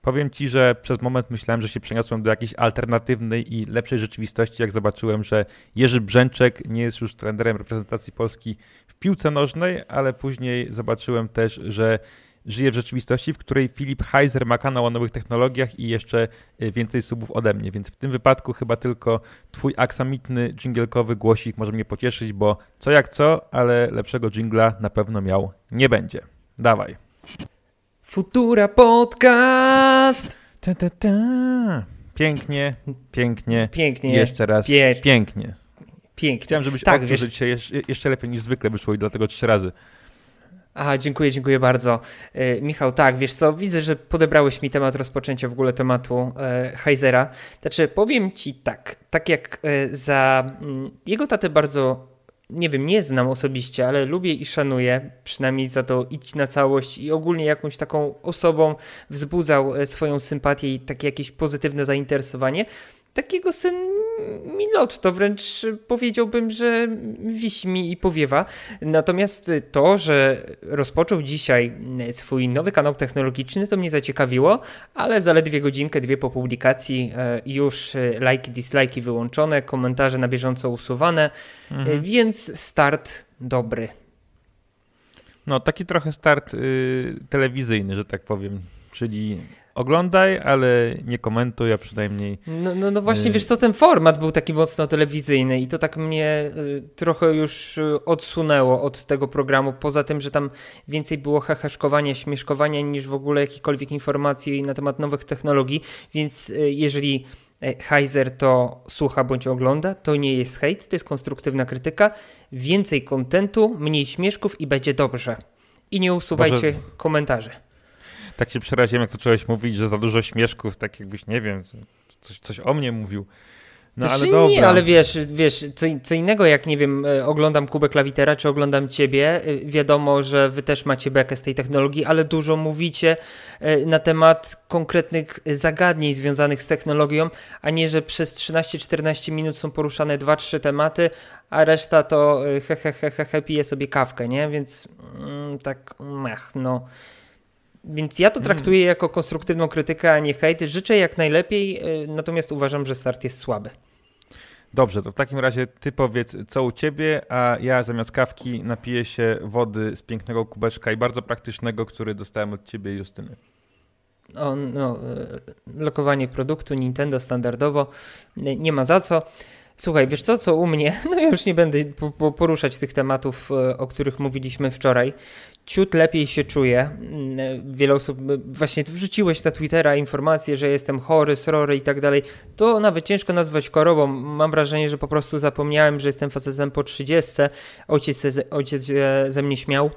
Powiem ci, że przez moment myślałem, że się przeniosłem do jakiejś alternatywnej i lepszej rzeczywistości, jak zobaczyłem, że Jerzy Brzęczek nie jest już trenerem reprezentacji Polski w piłce nożnej, ale później zobaczyłem też, że żyje w rzeczywistości, w której Filip Heiser ma kanał o nowych technologiach i jeszcze y, więcej subów ode mnie, więc w tym wypadku chyba tylko twój aksamitny dżingielkowy głosik może mnie pocieszyć, bo co jak co, ale lepszego dżingla na pewno miał nie będzie. Dawaj. Futura Podcast! Ta, ta, ta. Pięknie, pięknie. Pięknie. Jeszcze raz. Pie- Pięknie. Pięknie. Chciałem, żebyś Tak, odczuł, wiesz- że dzisiaj jeszcze, lepiej niż zwykle wyszło i dlatego trzy razy. Aha, dziękuję, dziękuję bardzo. E, Michał, tak, wiesz co, widzę, że podebrałeś mi temat rozpoczęcia w ogóle tematu e, Heizera. Znaczy, powiem ci tak, tak jak e, za mm, jego tatę bardzo, nie wiem, nie znam osobiście, ale lubię i szanuję, przynajmniej za to idź na całość i ogólnie jakąś taką osobą wzbudzał e, swoją sympatię i takie jakieś pozytywne zainteresowanie. Takiego syn Milot to wręcz powiedziałbym, że wisi mi i powiewa. Natomiast to, że rozpoczął dzisiaj swój nowy kanał technologiczny, to mnie zaciekawiło, ale zaledwie godzinkę, dwie po publikacji e, już lajki, dislajki wyłączone, komentarze na bieżąco usuwane, Mhm. e, więc start dobry. No, taki trochę start y, telewizyjny, że tak powiem. Czyli oglądaj, ale nie komentuj, a przynajmniej. No, no, no właśnie, Y- wiesz co, ten format był taki mocno telewizyjny i to tak mnie y, trochę już y, odsunęło od tego programu, poza tym, że tam więcej było heheszkowania, śmieszkowania niż w ogóle jakichkolwiek informacji na temat nowych technologii, więc jeżeli e, Heiser to słucha bądź ogląda, to nie jest hejt, to jest konstruktywna krytyka, więcej kontentu, mniej śmieszków i będzie dobrze. I nie usuwajcie Boże. komentarzy. Tak się przeraziłem, jak zacząłeś mówić, że za dużo śmieszków, tak jakbyś, nie wiem, coś, coś o mnie mówił. No Znaczy, ale dobra. Nie, ale wiesz, wiesz co, co innego jak, nie wiem, e, oglądam Kubę Klawitera, czy oglądam ciebie, e, wiadomo, że wy też macie bekę z tej technologii, ale dużo mówicie e, na temat konkretnych zagadnień związanych z technologią, a nie, że przez 13-14 minut są poruszane 2-3 tematy, a reszta to he, he, he, he, he pije sobie kawkę, nie? Więc mm, tak, mech, no... Więc ja to traktuję jako konstruktywną krytykę, a nie hejt. Życzę jak najlepiej, e, natomiast uważam, że start jest słaby. Dobrze, to w takim razie ty powiedz, co u ciebie, a ja zamiast kawki napiję się wody z pięknego kubeczka i bardzo praktycznego, który dostałem od ciebie, Justyny. O, no, e, lokowanie produktu Nintendo standardowo, nie nie ma za co. Słuchaj, wiesz co, co u mnie? No ja już nie będę po- po- poruszać tych tematów, o których mówiliśmy wczoraj. Ciut lepiej się czuję. Mm, e, Wiele osób, e, właśnie wrzuciłeś na Twittera informacje, że jestem chory, srory i tak dalej. To nawet ciężko nazwać chorobą. Mam wrażenie, że po prostu zapomniałem, że jestem facetem po 30. Ojciec, ojciec się ze mnie śmiał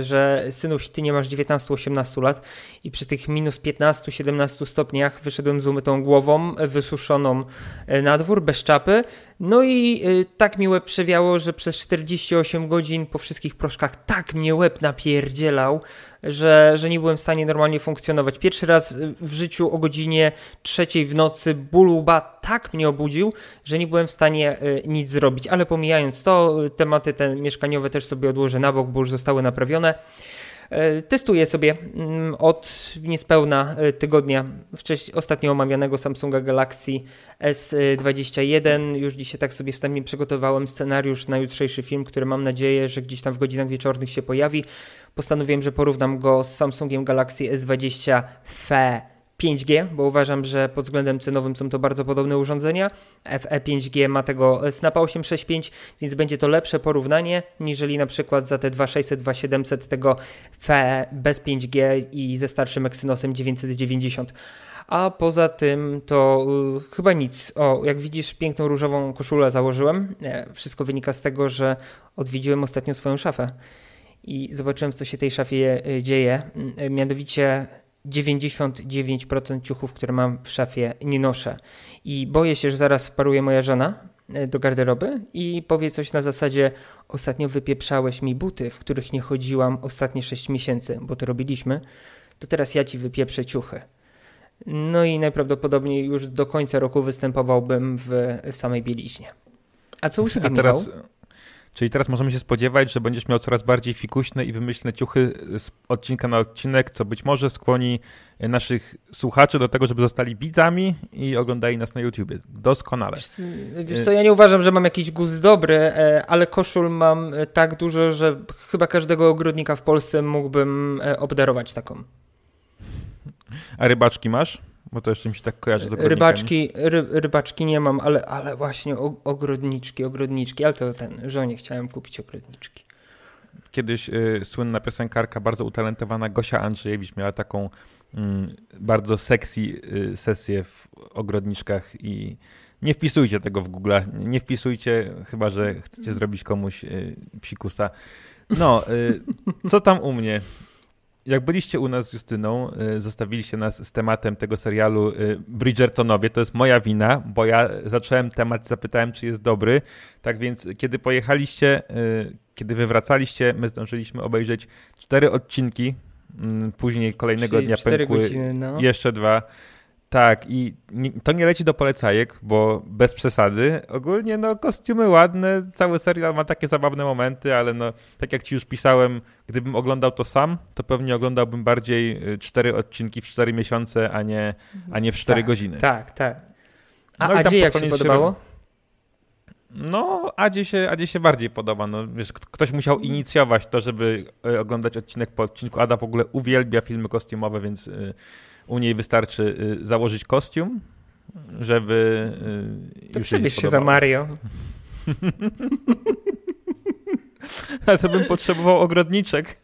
że synuś, ty nie masz 19-18 lat i przy tych minus 15-17 stopniach wyszedłem z umytą głową, wysuszoną e, na dwór, bez czapy. No i y, tak mi łeb przewiało, że przez 48 godzin po wszystkich proszkach tak mnie łeb napierdzielał, że, że nie byłem w stanie normalnie funkcjonować. Pierwszy raz y, w życiu o godzinie trzeciej w nocy ból łba tak mnie obudził, że nie byłem w stanie y, nic zrobić. Ale pomijając to, y, tematy te mieszkaniowe też sobie odłożę na bok, bo już zostały naprawione. E, Testuję sobie mm, od niespełna e, tygodnia wcześniej ostatnio omawianego Samsunga Galaxy S21. Już dzisiaj tak sobie wstępnie przygotowałem scenariusz na jutrzejszy film, który mam nadzieję, że gdzieś tam w godzinach wieczornych się pojawi. Postanowiłem, że porównam go z Samsungiem Galaxy S20 FE 5G, bo uważam, że pod względem cenowym są to bardzo podobne urządzenia. FE 5G ma tego Snapa 865, więc będzie to lepsze porównanie, niżeli na przykład za te 2600, 2700 tego FE bez 5G i ze starszym Exynosem 990. A poza tym to y, chyba nic. O, jak widzisz, piękną różową koszulę założyłem. Wszystko wynika z tego, że odwiedziłem ostatnio swoją szafę i zobaczyłem, co się tej szafie y, dzieje. Y, mianowicie 99% ciuchów, które mam w szafie, nie noszę. I boję się, że zaraz wparuje moja żona e, do garderoby i powie coś na zasadzie: Ostatnio wypieprzałeś mi buty, w których nie chodziłam ostatnie 6 miesięcy, bo to robiliśmy, to teraz ja ci wypieprzę ciuchy. No i najprawdopodobniej już do końca roku występowałbym w, w samej bieliźnie. A co u ciebie, A teraz, Michał? Czyli teraz możemy się spodziewać, że będziesz miał coraz bardziej fikuśne i wymyślne ciuchy z odcinka na odcinek, co być może skłoni naszych słuchaczy do tego, żeby zostali widzami i oglądali nas na YouTubie. Doskonale. Wiesz co, ja nie uważam, że mam jakiś gust dobry, e, ale koszul mam e, tak dużo, że chyba każdego ogrodnika w Polsce mógłbym e, obdarować taką. A rybaczki masz? Bo to jeszcze mi się tak kojarzy z ogrodnikami. Rybaczki, ry, rybaczki nie mam, ale, ale właśnie ogrodniczki, ogrodniczki, ale to ten, żonie chciałem kupić ogrodniczki. Kiedyś y, słynna piosenkarka, bardzo utalentowana Gosia Andrzejewicz miała taką y, bardzo sexy y, sesję w ogrodniczkach i nie wpisujcie tego w Google, nie wpisujcie, chyba że chcecie zrobić komuś y, psikusa. No, y, co tam u mnie? Jak byliście u nas z Justyną, y, zostawiliście nas z tematem tego serialu y, Bridgertonowie, to jest moja wina, bo ja zacząłem temat, zapytałem, czy jest dobry. Tak więc, kiedy pojechaliście, y, kiedy wywracaliście, my zdążyliśmy obejrzeć cztery odcinki. Mm, później kolejnego Czyli dnia pękły godziny, no. jeszcze dwa. Tak, i nie, to nie leci do polecajek, bo bez przesady. Ogólnie, no, kostiumy ładne, cały serial ma takie zabawne momenty, ale no, tak jak ci już pisałem, gdybym oglądał to sam, to pewnie oglądałbym bardziej y, cztery odcinki w cztery miesiące, a nie, a nie w cztery tak, godziny. Tak, tak. A no Adzie jak się podobało? No, Adzie się, Adzie się bardziej podoba. No, wiesz, ktoś musiał inicjować to, żeby y, oglądać odcinek po odcinku. Ada w ogóle uwielbia filmy kostiumowe, więc y, u niej wystarczy y, założyć kostium, żeby y, to już się, się za Mario. Ale to bym potrzebował ogrodniczek.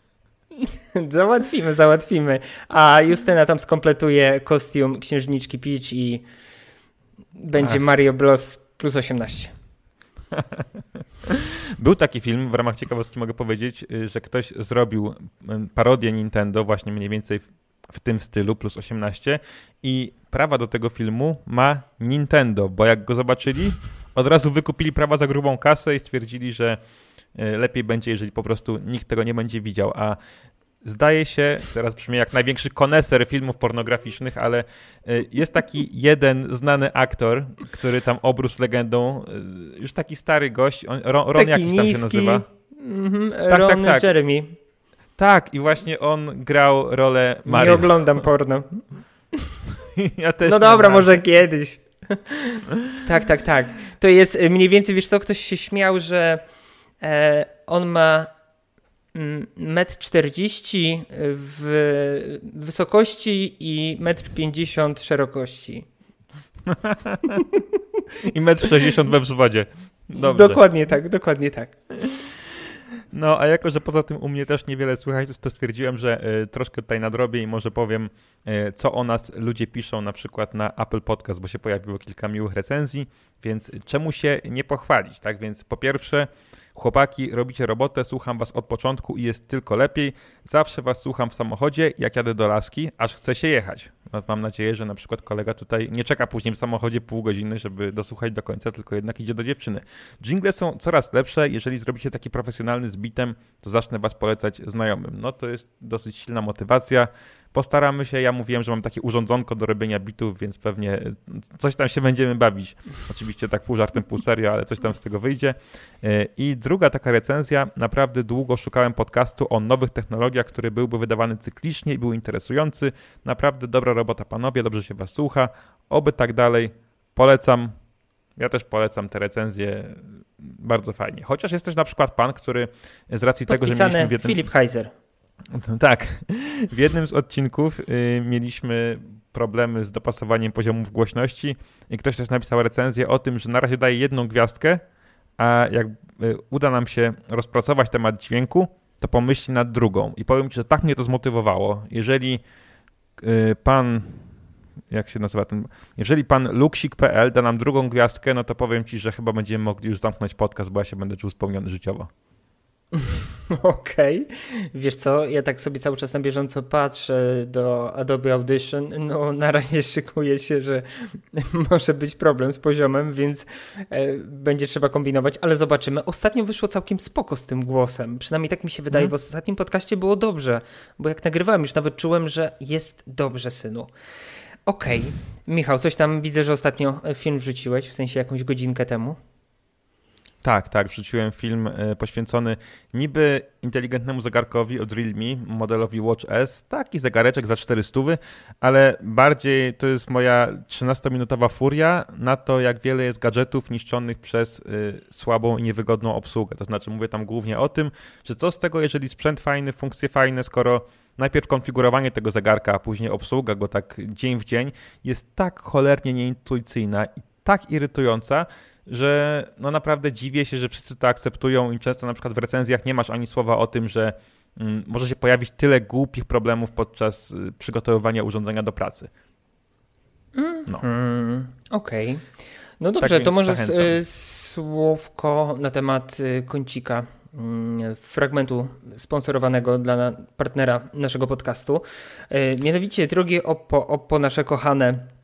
Załatwimy, załatwimy. A Justyna tam skompletuje kostium księżniczki Peach i będzie Ach. Mario Bros plus 18. Był taki film, w ramach ciekawostki mogę powiedzieć, y, że ktoś zrobił parodię Nintendo właśnie mniej więcej w tym stylu, plus 18 i prawa do tego filmu ma Nintendo, bo jak go zobaczyli, od razu wykupili prawa za grubą kasę i stwierdzili, że e, lepiej będzie, jeżeli po prostu nikt tego nie będzie widział, a zdaje się, teraz brzmi jak największy koneser filmów pornograficznych, ale e, jest taki jeden znany aktor, który tam obrósł legendą, e, już taki stary gość, on, Ron, Ron jakiś tam się nazywa. Mm -hmm, tak, Ron tak, tak. Jeremy. Tak, i właśnie on grał rolę Mario. Nie oglądam porno. ja też No dobra, może kiedyś. tak, tak, tak. To jest y, mniej więcej, wiesz co, ktoś się śmiał, że e, on ma mm, metr 40 w wysokości i metr 50 szerokości. I metr 60 we wzwodzie. Dobrze. Dokładnie tak, dokładnie tak. No, a jako, że poza tym u mnie też niewiele słychać, to stwierdziłem, że y, troszkę tutaj nadrobię i może powiem, y, co o nas ludzie piszą na przykład na Apple Podcast, bo się pojawiło kilka miłych recenzji, więc czemu się nie pochwalić, tak? Więc po pierwsze, chłopaki, robicie robotę, słucham was od początku i jest tylko lepiej. Zawsze was słucham w samochodzie, jak jadę do laski, aż chce się jechać. No, mam nadzieję, że na przykład kolega tutaj nie czeka później w samochodzie pół godziny, żeby dosłuchać do końca, tylko jednak idzie do dziewczyny. Jingle są coraz lepsze. Jeżeli zrobicie taki profesjonalny z bitem, to zacznę was polecać znajomym. No to jest dosyć silna motywacja. Postaramy się. Ja mówiłem, że mam takie urządzonko do robienia bitów, więc pewnie coś tam się będziemy bawić. Oczywiście tak pół żartem, pół serio, ale coś tam z tego wyjdzie. E, I druga taka recenzja. Naprawdę długo szukałem podcastu o nowych technologiach, który byłby wydawany cyklicznie i był interesujący. Naprawdę dobra robota, panowie, dobrze się was słucha. Oby tak dalej. Polecam. Ja też polecam te recenzje. Bardzo fajnie. Chociaż jest też na przykład pan, który z racji Podpisane tego, że mieliśmy... W jednym... Filip Heiser. Tak. W jednym z odcinków y, mieliśmy problemy z dopasowaniem poziomów głośności i ktoś też napisał recenzję o tym, że na razie daje jedną gwiazdkę, a jak y, uda nam się rozpracować temat dźwięku, to pomyśli nad drugą. I powiem Ci, że tak mnie to zmotywowało. Jeżeli y, pan jak się nazywa ten. Jeżeli pan luksik.pl da nam drugą gwiazdkę, no to powiem ci, że chyba będziemy mogli już zamknąć podcast, bo ja się będę czuł spełniony życiowo. Okej. Okay. Wiesz co, ja tak sobie cały czas na bieżąco patrzę do Adobe Audition. No na razie szykuje się, że może być problem z poziomem, więc e, będzie trzeba kombinować, ale zobaczymy. Ostatnio wyszło całkiem spoko z tym głosem. Przynajmniej tak mi się wydaje. Hmm. W ostatnim podcaście było dobrze, bo jak nagrywałem już nawet czułem, że jest dobrze, synu. Okej. Okay. Michał, coś tam widzę, że ostatnio film wrzuciłeś, w sensie jakąś godzinkę temu. Tak, tak, wrzuciłem film e, poświęcony niby inteligentnemu zegarkowi od Realme, modelowi Watch S, taki zegareczek za 400, ale bardziej to jest moja 13-minutowa furia na to, jak wiele jest gadżetów niszczonych przez y, słabą i niewygodną obsługę. To znaczy mówię tam głównie o tym, że co z tego, jeżeli sprzęt fajny, funkcje fajne, skoro najpierw konfigurowanie tego zegarka, a później obsługa go tak dzień w dzień jest tak cholernie nieintuicyjna i tak irytująca, że no naprawdę dziwię się, że wszyscy to akceptują i często na przykład w recenzjach nie masz ani słowa o tym, że mm, może się pojawić tyle głupich problemów podczas y, przygotowywania urządzenia do pracy. No. Mm, Okej. Okay. No dobrze, tak to może zachęcam. słówko na temat y, kącika mm, fragmentu sponsorowanego dla partnera naszego podcastu. Y, mianowicie drogie Oppo, Oppo nasze kochane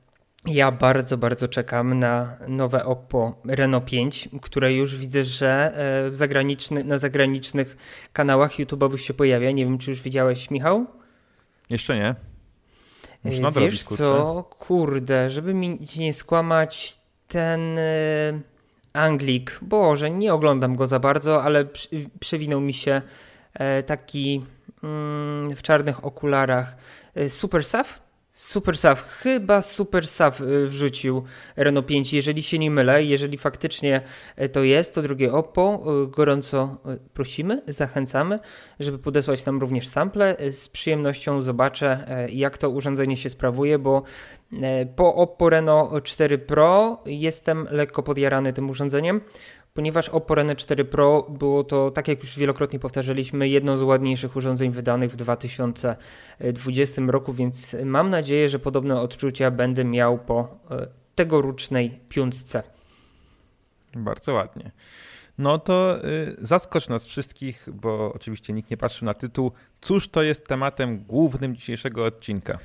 ja bardzo, bardzo czekam na nowe Oppo Reno 5, które już widzę, że e, w zagraniczny, na zagranicznych kanałach YouTube'owych się pojawia. Nie wiem, czy już widziałeś, Michał? Jeszcze nie. Muszę e, nadrobić, Wiesz kurczę. co, kurde, żeby mi nie skłamać, ten e, Anglik, boże, nie oglądam go za bardzo, ale przewinął mi się taki mm, w czarnych okularach Super Saf Super Sav, chyba Super Sav y, wrzucił Renault 5, jeżeli się nie mylę, jeżeli faktycznie y, to jest, to drugie Oppo, y, gorąco prosimy, zachęcamy, żeby podesłać nam również sample, z przyjemnością zobaczę jak to urządzenie się sprawuje, bo po Oppo Reno 4 Pro jestem lekko podjarany tym urządzeniem, ponieważ Oppo Reno 4 Pro było to, tak jak już wielokrotnie powtarzaliśmy, jedno z ładniejszych urządzeń wydanych w 2020 roku, więc mam nadzieję, że podobne odczucia będę miał po e, tegorocznej piątce. Bardzo ładnie. No to y, zaskocz nas wszystkich, bo oczywiście nikt nie patrzył na tytuł. Cóż to jest tematem głównym dzisiejszego odcinka?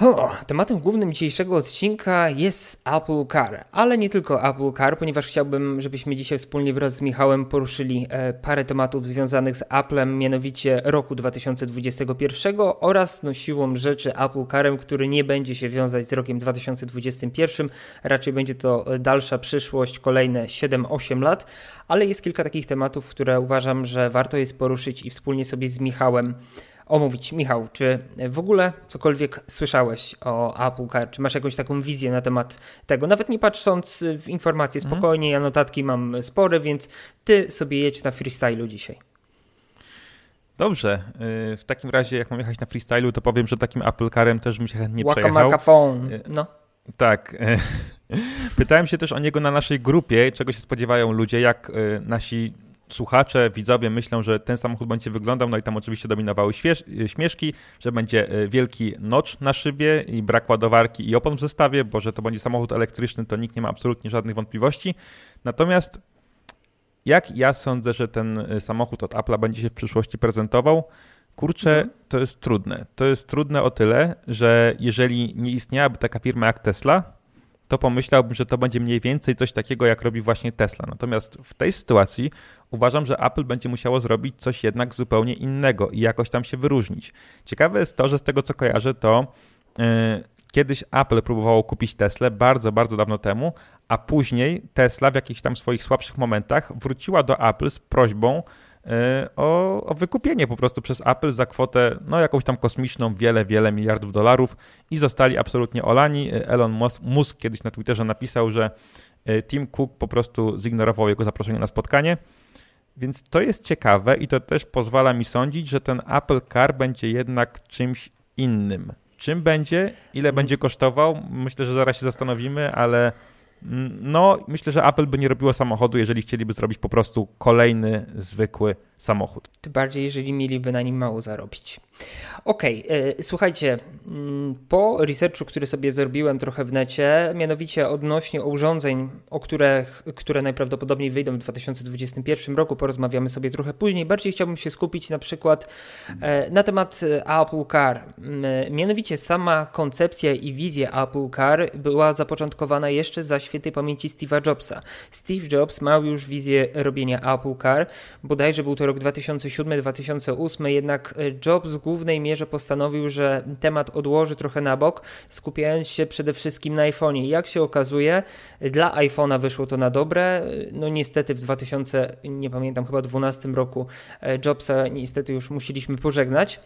O, tematem głównym dzisiejszego odcinka jest Apple Car, ale nie tylko Apple Car, ponieważ chciałbym, żebyśmy dzisiaj wspólnie wraz z Michałem poruszyli e, parę tematów związanych z Applem, mianowicie roku 2021 oraz no, siłą rzeczy Apple Carem, który nie będzie się wiązać z rokiem 2021, raczej będzie to dalsza przyszłość, kolejne 7-8 lat, ale jest kilka takich tematów, które uważam, że warto jest poruszyć i wspólnie sobie z Michałem omówić. Michał, czy w ogóle cokolwiek słyszałeś o Apple Car? Czy masz jakąś taką wizję na temat tego? Nawet nie patrząc w informacje mhm. spokojnie, ja notatki mam spore, więc ty sobie jedź na freestylu dzisiaj. Dobrze. Y, w takim razie, jak mam jechać na freestylu, to powiem, że takim Apple Carem też bym się chętnie Waka przejechał. phone. Y, no. Tak. Pytałem się też o niego na naszej grupie, czego się spodziewają ludzie, jak y, nasi słuchacze, widzowie myślą, że ten samochód będzie wyglądał, no i tam oczywiście dominowały śmieszki, że będzie e, wielki nocz na szybie i brak ładowarki i opon w zestawie, bo że to będzie samochód elektryczny, to nikt nie ma absolutnie żadnych wątpliwości. Natomiast jak ja sądzę, że ten e, samochód od Apple'a będzie się w przyszłości prezentował, kurczę, mhm. to jest trudne. To jest trudne o tyle, że jeżeli nie istniałaby taka firma jak Tesla, to pomyślałbym, że to będzie mniej więcej coś takiego, jak robi właśnie Tesla. Natomiast w tej sytuacji uważam, że Apple będzie musiało zrobić coś jednak zupełnie innego i jakoś tam się wyróżnić. Ciekawe jest to, że z tego co kojarzę, to yy, kiedyś Apple próbowało kupić Tesla bardzo, bardzo dawno temu, a później Tesla w jakichś tam swoich słabszych momentach wróciła do Apple z prośbą, o, o, wykupienie po prostu przez Apple za kwotę, no jakąś tam kosmiczną, wiele, wiele miliardów dolarów i zostali absolutnie olani. E, Elon Musk, Musk kiedyś na Twitterze napisał, że e, Tim Cook po prostu zignorował jego zaproszenie na spotkanie. Więc to jest ciekawe i to też pozwala mi sądzić, że ten Apple Car będzie jednak czymś innym. Czym będzie, ile mm. będzie kosztował, myślę, że zaraz się zastanowimy, ale no, myślę, że Apple by nie robiło samochodu, jeżeli chcieliby zrobić po prostu kolejny zwykły samochód. Tym bardziej, jeżeli mieliby na nim mało zarobić. Okej, okay, e, słuchajcie, mm, po researchu, który sobie zrobiłem trochę w necie, mianowicie odnośnie urządzeń, o których, które najprawdopodobniej wyjdą w 2021 roku, porozmawiamy sobie trochę później. Bardziej chciałbym się skupić na przykład e, na temat Apple Car. Mianowicie sama koncepcja i wizja Apple Car była zapoczątkowana jeszcze za świętej pamięci Steve'a Jobsa. Steve Jobs miał już wizję robienia Apple Car, bodajże był to rok 2007-2008, jednak Jobs w głównej mierze postanowił, że temat odłoży trochę na bok, skupiając się przede wszystkim na iPhone'ie. Jak się okazuje, dla iPhone'a wyszło to na dobre. No niestety w 2000, nie pamiętam, chyba 2012 roku Jobsa niestety już musieliśmy pożegnać.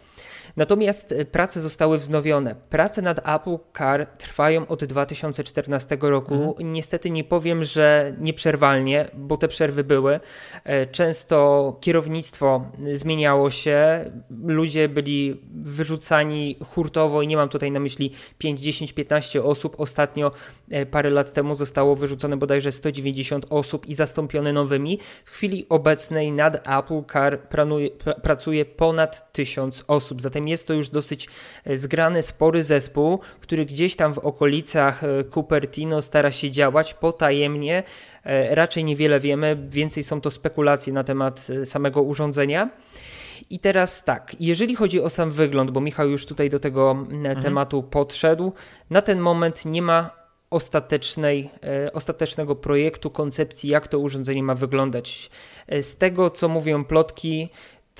Natomiast e, prace zostały wznowione. Prace nad Apple Car trwają od 2014 roku. Mhm. Niestety nie powiem, że nieprzerwalnie, bo te przerwy były. E, często kierownictwo zmieniało się, ludzie byli wyrzucani hurtowo i nie mam tutaj na myśli 5, 10, 15 osób. Ostatnio e, parę lat temu zostało wyrzucone bodajże 190 osób i zastąpione nowymi. W chwili obecnej nad Apple Car pracuje ponad 1000 osób. Zatem jest to już dosyć e, zgrany, spory zespół, który gdzieś tam w okolicach e, Cupertino stara się działać potajemnie. E, raczej niewiele wiemy, więcej są to spekulacje na temat samego urządzenia. I teraz tak, jeżeli chodzi o sam wygląd, bo Michał już tutaj do tego mhm. tematu podszedł, na ten moment nie ma ostatecznej, ostatecznego projektu, koncepcji, jak to urządzenie ma wyglądać. Z tego, co mówią plotki,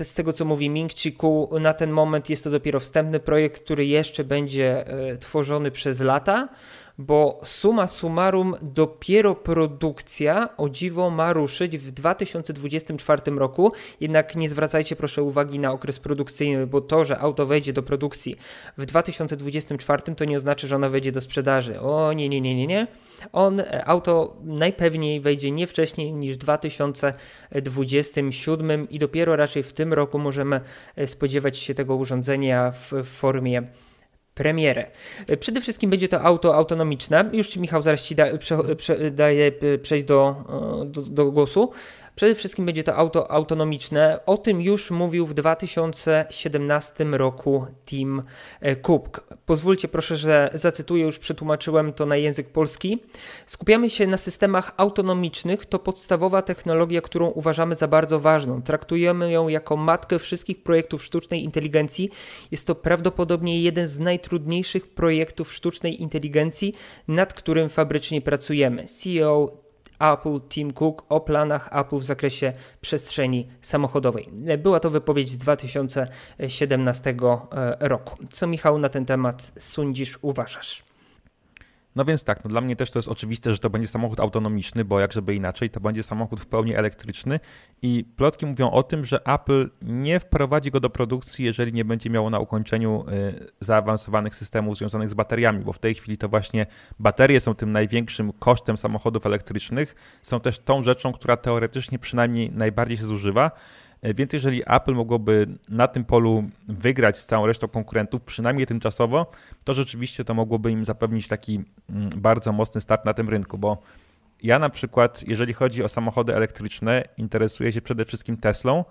z tego co mówi Ming Chi na ten moment jest to dopiero wstępny projekt, który jeszcze będzie e, tworzony przez lata bo suma summarum dopiero produkcja o dziwo ma ruszyć w 2024 roku. Jednak nie zwracajcie proszę uwagi na okres produkcyjny, bo to, że auto wejdzie do produkcji w 2024 to nie oznacza, że ono wejdzie do sprzedaży. O nie, nie, nie, nie, nie. On, e, auto najpewniej wejdzie nie wcześniej niż w 2027 i dopiero raczej w tym roku możemy e, spodziewać się tego urządzenia w formie premierę. Przede wszystkim będzie to auto autonomiczne. Już Ci Michał zaraz Ci da, prze, prze, daję przejść do, do, do głosu. Przede wszystkim będzie to auto autonomiczne. O tym już mówił w 2017 roku Tim e, Cook. Pozwólcie proszę, że zacytuję, już przetłumaczyłem to na język polski. Skupiamy się na systemach autonomicznych. To podstawowa technologia, którą uważamy za bardzo ważną. Traktujemy ją jako matkę wszystkich projektów sztucznej inteligencji. Jest to prawdopodobnie jeden z najtrudniejszych projektów sztucznej inteligencji, nad którym fabrycznie pracujemy. CEO Apple Tim Cook o planach Apple w zakresie przestrzeni samochodowej. Była to wypowiedź z 2017 e, roku. Co Michał na ten temat sądzisz, uważasz? No więc tak, no dla mnie też to jest oczywiste, że to będzie samochód autonomiczny, bo jak żeby inaczej, to będzie samochód w pełni elektryczny i plotki mówią o tym, że Apple nie wprowadzi go do produkcji, jeżeli nie będzie miało na ukończeniu y, zaawansowanych systemów związanych z bateriami, bo w tej chwili to właśnie baterie są tym największym kosztem samochodów elektrycznych, są też tą rzeczą, która teoretycznie przynajmniej najbardziej się zużywa. E, więc jeżeli Apple mogłoby na tym polu wygrać z całą resztą konkurentów, przynajmniej tymczasowo, to rzeczywiście to mogłoby im zapewnić taki mm, bardzo mocny start na tym rynku, bo ja na przykład, jeżeli chodzi o samochody elektryczne, interesuję się przede wszystkim Teslą,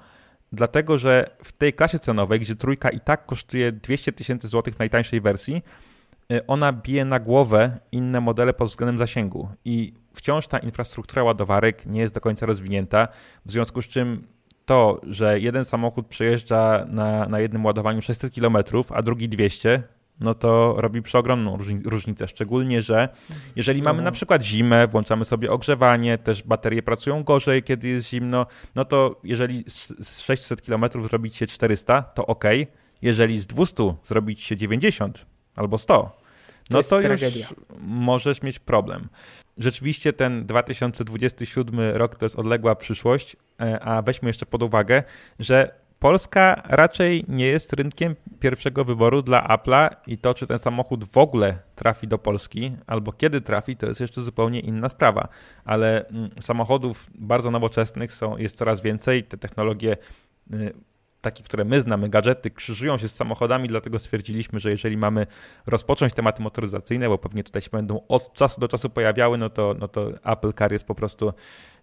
dlatego że w tej klasie cenowej, gdzie trójka i tak kosztuje 200 tysięcy złotych najtańszej wersji, e, ona bije na głowę inne modele pod względem zasięgu. I wciąż ta infrastruktura ładowarek nie jest do końca rozwinięta, w związku z czym to, że jeden samochód przejeżdża na, na jednym ładowaniu 600 km, a drugi 200, no to robi przeogromną różnicę. Szczególnie, że jeżeli mamy na przykład zimę, włączamy sobie ogrzewanie, też baterie pracują gorzej, kiedy jest zimno, no to jeżeli z 600 km zrobić się 400, to ok. Jeżeli z 200 zrobić się 90 albo 100, no to, to już możesz mieć problem. Rzeczywiście ten 2027 rok to jest odległa przyszłość, e, a weźmy jeszcze pod uwagę, że Polska raczej nie jest rynkiem pierwszego wyboru dla Apple'a i to, czy ten samochód w ogóle trafi do Polski albo kiedy trafi, to jest jeszcze zupełnie inna sprawa. Ale mm, samochodów bardzo nowoczesnych są, jest coraz więcej. Te technologie y, takie, które my znamy, gadżety, krzyżują się z samochodami, dlatego stwierdziliśmy, że jeżeli mamy rozpocząć tematy motoryzacyjne, bo pewnie tutaj się będą od czasu do czasu pojawiały, no to, no to Apple Car jest po prostu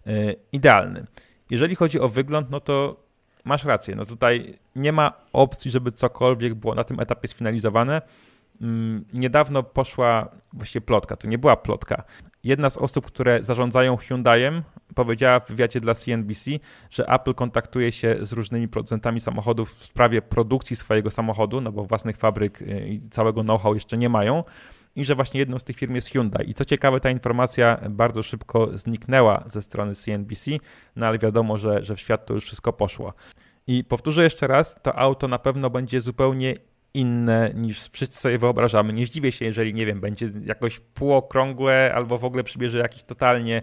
yy, idealny. Jeżeli chodzi o wygląd, no to masz rację, no tutaj nie ma opcji, żeby cokolwiek było na tym etapie sfinalizowane. Mm, niedawno poszła właściwie plotka, to nie była plotka. Jedna z osób, które zarządzają Hyundaiem, powiedziała w wywiadzie dla CNBC, że Apple kontaktuje się z różnymi producentami samochodów w sprawie produkcji swojego samochodu, no bo własnych fabryk y, i całego know-how jeszcze nie mają i że właśnie jedną z tych firm jest Hyundai. I co ciekawe, ta informacja bardzo szybko zniknęła ze strony CNBC, no ale wiadomo, że, że w świat to już wszystko poszło. I powtórzę jeszcze raz, to auto na pewno będzie zupełnie inne niż wszyscy sobie wyobrażamy. Nie zdziwię się, jeżeli, nie wiem, będzie jakoś półokrągłe albo w ogóle przybierze jakiś totalnie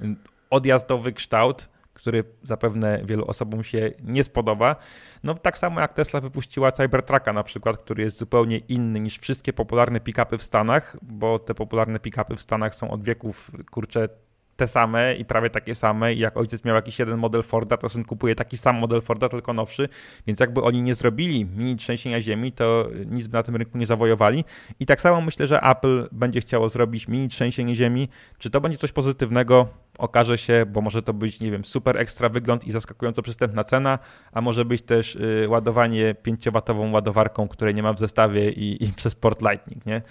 mm, odjazdowy kształt, który zapewne wielu osobom się nie spodoba. No tak samo jak Tesla wypuściła Cybertrucka na przykład, który jest zupełnie inny niż wszystkie popularne pick-upy w Stanach, bo te popularne pick-upy w Stanach są od wieków, kurczę, te same i prawie takie same i jak ojciec miał jakiś jeden model Forda, to syn kupuje taki sam model Forda, tylko nowszy, więc jakby oni nie zrobili mini trzęsienia ziemi, to nic by na tym rynku nie zawojowali i tak samo myślę, że Apple będzie chciało zrobić mini trzęsienie ziemi. Czy to będzie coś pozytywnego? Okaże się, bo może to być, nie wiem, super ekstra wygląd i zaskakująco przystępna cena, a może być też y, ładowanie 5W ładowarką, której nie ma w zestawie i, i przez port Lightning, nie?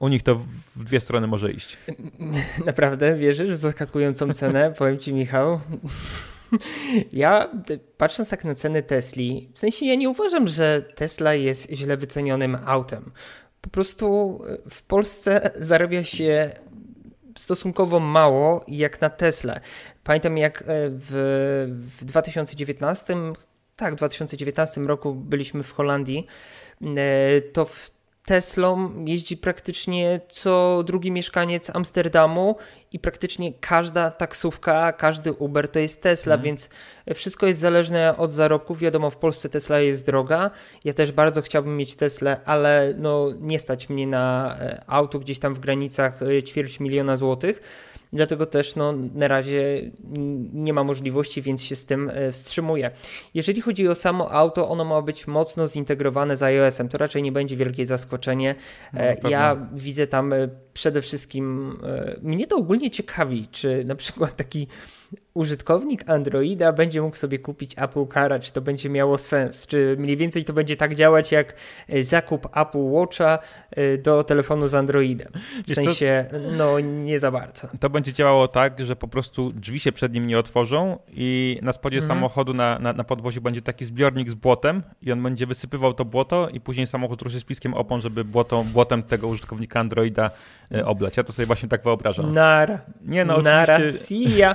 u nich to w dwie strony może iść. Naprawdę wierzysz w zaskakującą cenę? Powiem ci, Michał. Ja patrząc tak na ceny Tesli, w sensie ja nie uważam, że Tesla jest źle wycenionym autem. Po prostu w Polsce zarabia się stosunkowo mało jak na Tesla. Pamiętam jak e, w, w 2019, tak, w 2019 roku byliśmy w Holandii, e, to w Teslą jeździ praktycznie co drugi mieszkaniec Amsterdamu i praktycznie każda taksówka, każdy Uber to jest Tesla, mhm. więc wszystko jest zależne od zarobków. Wiadomo, w Polsce Tesla jest droga. Ja też bardzo chciałbym mieć Teslę, ale no, nie stać mnie na e, auto gdzieś tam w granicach e, ćwierć miliona złotych Dlatego też no, na razie nie ma możliwości, więc się z tym e, wstrzymuję. Jeżeli chodzi o samo auto, ono ma być mocno zintegrowane z iOS-em. To raczej nie będzie wielkie zaskoczenie. No, ja widzę tam przede wszystkim, mnie to ogólnie ciekawi, czy na przykład taki użytkownik Androida będzie mógł sobie kupić Apple Car, czy to będzie miało sens, czy mniej więcej to będzie tak działać jak e, zakup Apple Watcha e, do telefonu z Androidem. W sensie, no nie za bardzo. To będzie działało tak, że po prostu drzwi się przed nim nie otworzą i na spodzie mhm. samochodu na, na, na podwoziu będzie taki zbiornik z błotem i on będzie wysypywał to błoto i później samochód ruszy z piskiem opon, żeby błoto, błotem tego użytkownika Androida e, oblać. Ja to sobie właśnie tak wyobrażam. Nara. Nie no, Nara. oczywiście... Ya.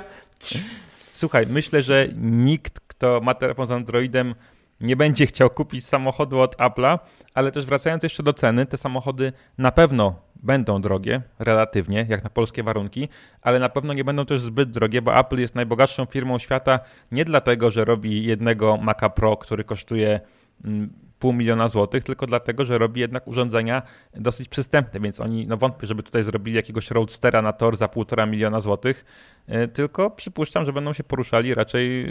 Słuchaj, myślę, że nikt, kto ma telefon z Androidem, nie będzie chciał kupić samochodu od Apple'a, ale też wracając jeszcze do ceny, te samochody na pewno będą drogie, relatywnie, jak na polskie warunki, ale na pewno nie będą też zbyt drogie, bo Apple jest najbogatszą firmą świata nie dlatego, że robi jednego Maca Pro, który kosztuje mm, pół miliona złotych, tylko dlatego, że robi jednak urządzenia dosyć przystępne, więc oni, no wątpię, żeby tutaj zrobili jakiegoś roadstera na tor za półtora miliona złotych, e, tylko przypuszczam, że będą się poruszali raczej e,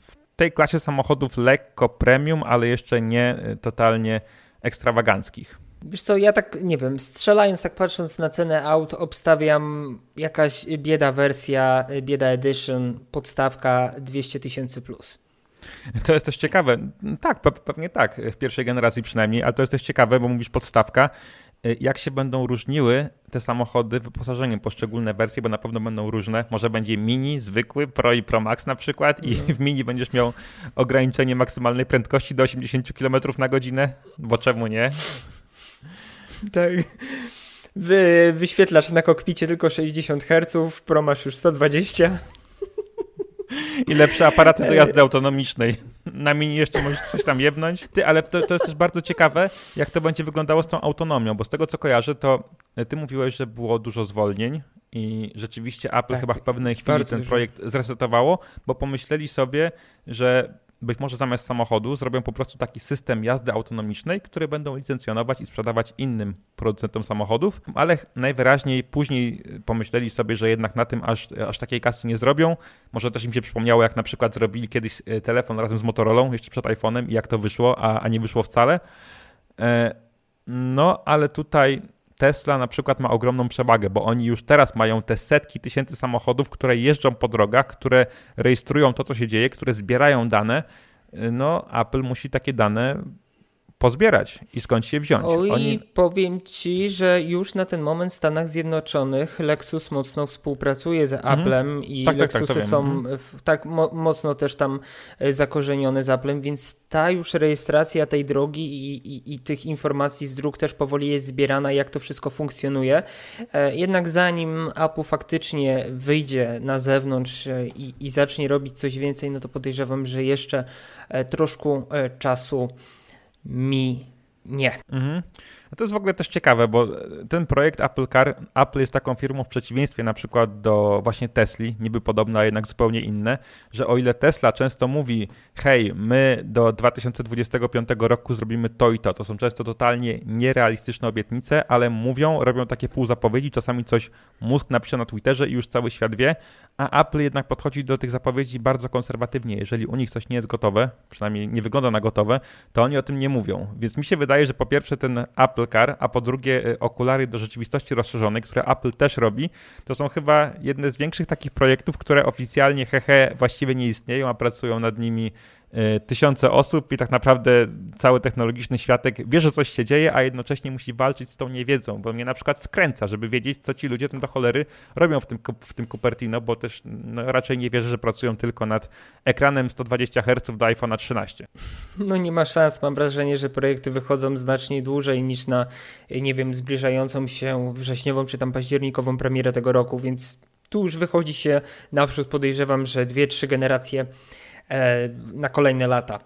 w tej klasie samochodów lekko premium, ale jeszcze nie e, totalnie ekstrawaganckich. Wiesz co, ja tak, nie wiem, strzelając, tak patrząc na cenę aut, obstawiam jakaś bieda wersja, bieda edition, podstawka 200 tysięcy plus. To jest też ciekawe. Tak, pewnie tak, w pierwszej generacji przynajmniej, ale to jest też ciekawe, bo mówisz podstawka. Y, jak się będą różniły te samochody wyposażeniem, poszczególne wersje, bo na pewno będą różne. Może będzie mini, zwykły, Pro i Pro Max na przykład i no. w mini będziesz miał ograniczenie maksymalnej prędkości do 80 km na godzinę, bo czemu nie? Tak. Wy, wyświetlasz na kokpicie tylko 60 Hz, Pro masz już 120 i lepsze aparaty do jazdy autonomicznej. Na mini jeszcze możesz coś tam jebnąć. Ty, ale to, to jest też bardzo ciekawe, jak to będzie wyglądało z tą autonomią, bo z tego co kojarzę, to ty mówiłeś, że było dużo zwolnień i rzeczywiście Apple tak, chyba w pewnej chwili ten projekt zresetowało, bo pomyśleli sobie, że być może zamiast samochodu zrobią po prostu taki system jazdy autonomicznej, który będą licencjonować i sprzedawać innym producentom samochodów, ale najwyraźniej później pomyśleli sobie, że jednak na tym aż, aż takiej kasy nie zrobią. Może też im się przypomniało, jak na przykład zrobili kiedyś e, telefon razem z Motorola, jeszcze przed iPhone'em i jak to wyszło, a, a nie wyszło wcale. E, no, ale tutaj Tesla na przykład ma ogromną przewagę, bo oni już teraz mają te setki tysięcy samochodów, które jeżdżą po drogach, które rejestrują to, co się dzieje, które zbierają dane. No, Apple musi takie dane pozbierać i skąd się wziąć. Oj, Oni... powiem ci, że już na ten moment w Stanach Zjednoczonych Lexus mocno współpracuje z mhm. Applem i tak, Lexusy tak, tak, są mhm. tak mo mocno też tam e, zakorzenione z Applem, więc ta już rejestracja tej drogi i, i, i tych informacji z dróg też powoli jest zbierana, jak to wszystko funkcjonuje. E, jednak zanim Apple faktycznie wyjdzie na zewnątrz e, i, i zacznie robić coś więcej, no to podejrzewam, że jeszcze troszkę czasu mi nie. Mhm. To jest w ogóle też ciekawe, bo ten projekt Apple Car, Apple jest taką firmą w przeciwieństwie na przykład do właśnie Tesli, niby podobne, a jednak zupełnie inne, że o ile Tesla często mówi, hej, my do 2025 roku zrobimy to i to, to są często totalnie nierealistyczne obietnice, ale mówią, robią takie półzapowiedzi, czasami coś mózg napisze na Twitterze i już cały świat wie, a Apple jednak podchodzi do tych zapowiedzi bardzo konserwatywnie. Jeżeli u nich coś nie jest gotowe, przynajmniej nie wygląda na gotowe, to oni o tym nie mówią. Więc mi się wydaje, że po pierwsze ten Apple Car, a po drugie y, okulary do rzeczywistości rozszerzonej, które Apple też robi, to są chyba jedne z większych takich projektów, które oficjalnie hehe właściwie nie istnieją, a pracują nad nimi tysiące osób i tak naprawdę cały technologiczny światek wie, że coś się dzieje, a jednocześnie musi walczyć z tą niewiedzą, bo mnie na przykład skręca, żeby wiedzieć, co ci ludzie tym do cholery robią w tym, w tym Cupertino, bo też no, raczej nie wierzę, że pracują tylko nad ekranem 120 Hz do iPhone'a 13. No nie ma szans, mam wrażenie, że projekty wychodzą znacznie dłużej niż na, nie wiem, zbliżającą się wrześniową czy tam październikową premierę tego roku, więc tu już wychodzi się naprzód, podejrzewam, że dwie, trzy generacje E, na kolejne lata.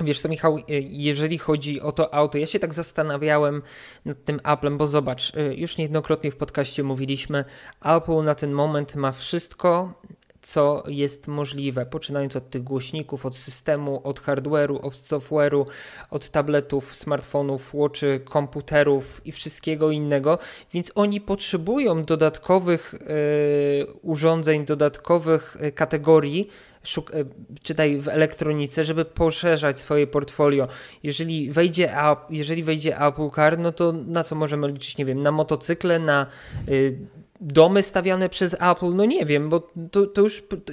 Wiesz co, Michał, e, jeżeli chodzi o to auto, ja się tak zastanawiałem nad tym Applem, bo zobacz, e, już niejednokrotnie w podcaście mówiliśmy, Apple na ten moment ma wszystko, co jest możliwe, poczynając od tych głośników, od systemu, od hardware'u, od software'u, od tabletów, smartfonów, watchy, komputerów i wszystkiego innego, więc oni potrzebują dodatkowych yy, urządzeń, dodatkowych kategorii, szuk- e, czytaj w elektronice, żeby poszerzać swoje portfolio. Jeżeli wejdzie, jeżeli wejdzie Apple Car, no to na co możemy liczyć? Nie wiem, na motocykle, na y, domy stawiane przez Apple, no nie wiem, bo to, to już to,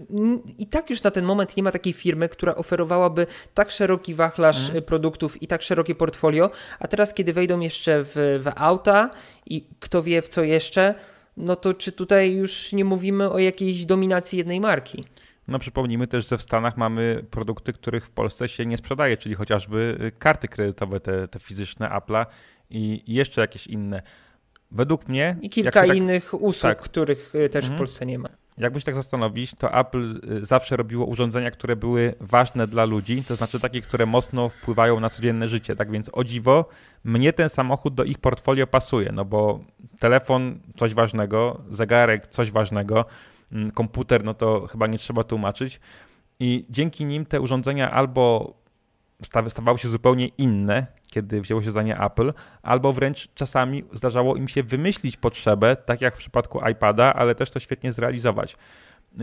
i tak już na ten moment nie ma takiej firmy, która oferowałaby tak szeroki wachlarz mhm. produktów i tak szerokie portfolio, a teraz kiedy wejdą jeszcze w, w auta i kto wie w co jeszcze, no to czy tutaj już nie mówimy o jakiejś dominacji jednej marki? No przypomnijmy też, że w Stanach mamy produkty, których w Polsce się nie sprzedaje, czyli chociażby y, karty kredytowe, te, te fizyczne Apple'a i jeszcze jakieś inne. Według mnie... I kilka tak, innych usług, tak. których y, też mhm. w Polsce nie ma. Jakby się tak zastanowić, to Apple y, zawsze robiło urządzenia, które były ważne dla ludzi, to znaczy takie, które mocno wpływają na codzienne życie. Tak więc o dziwo, mnie ten samochód do ich portfolio pasuje, no bo telefon coś ważnego, zegarek coś ważnego, Mm, komputer, no to chyba nie trzeba tłumaczyć. I dzięki nim te urządzenia albo stawały się zupełnie inne, kiedy wzięło się za nie Apple, albo wręcz czasami zdarzało im się wymyślić potrzebę, tak jak w przypadku iPada, ale też to świetnie zrealizować.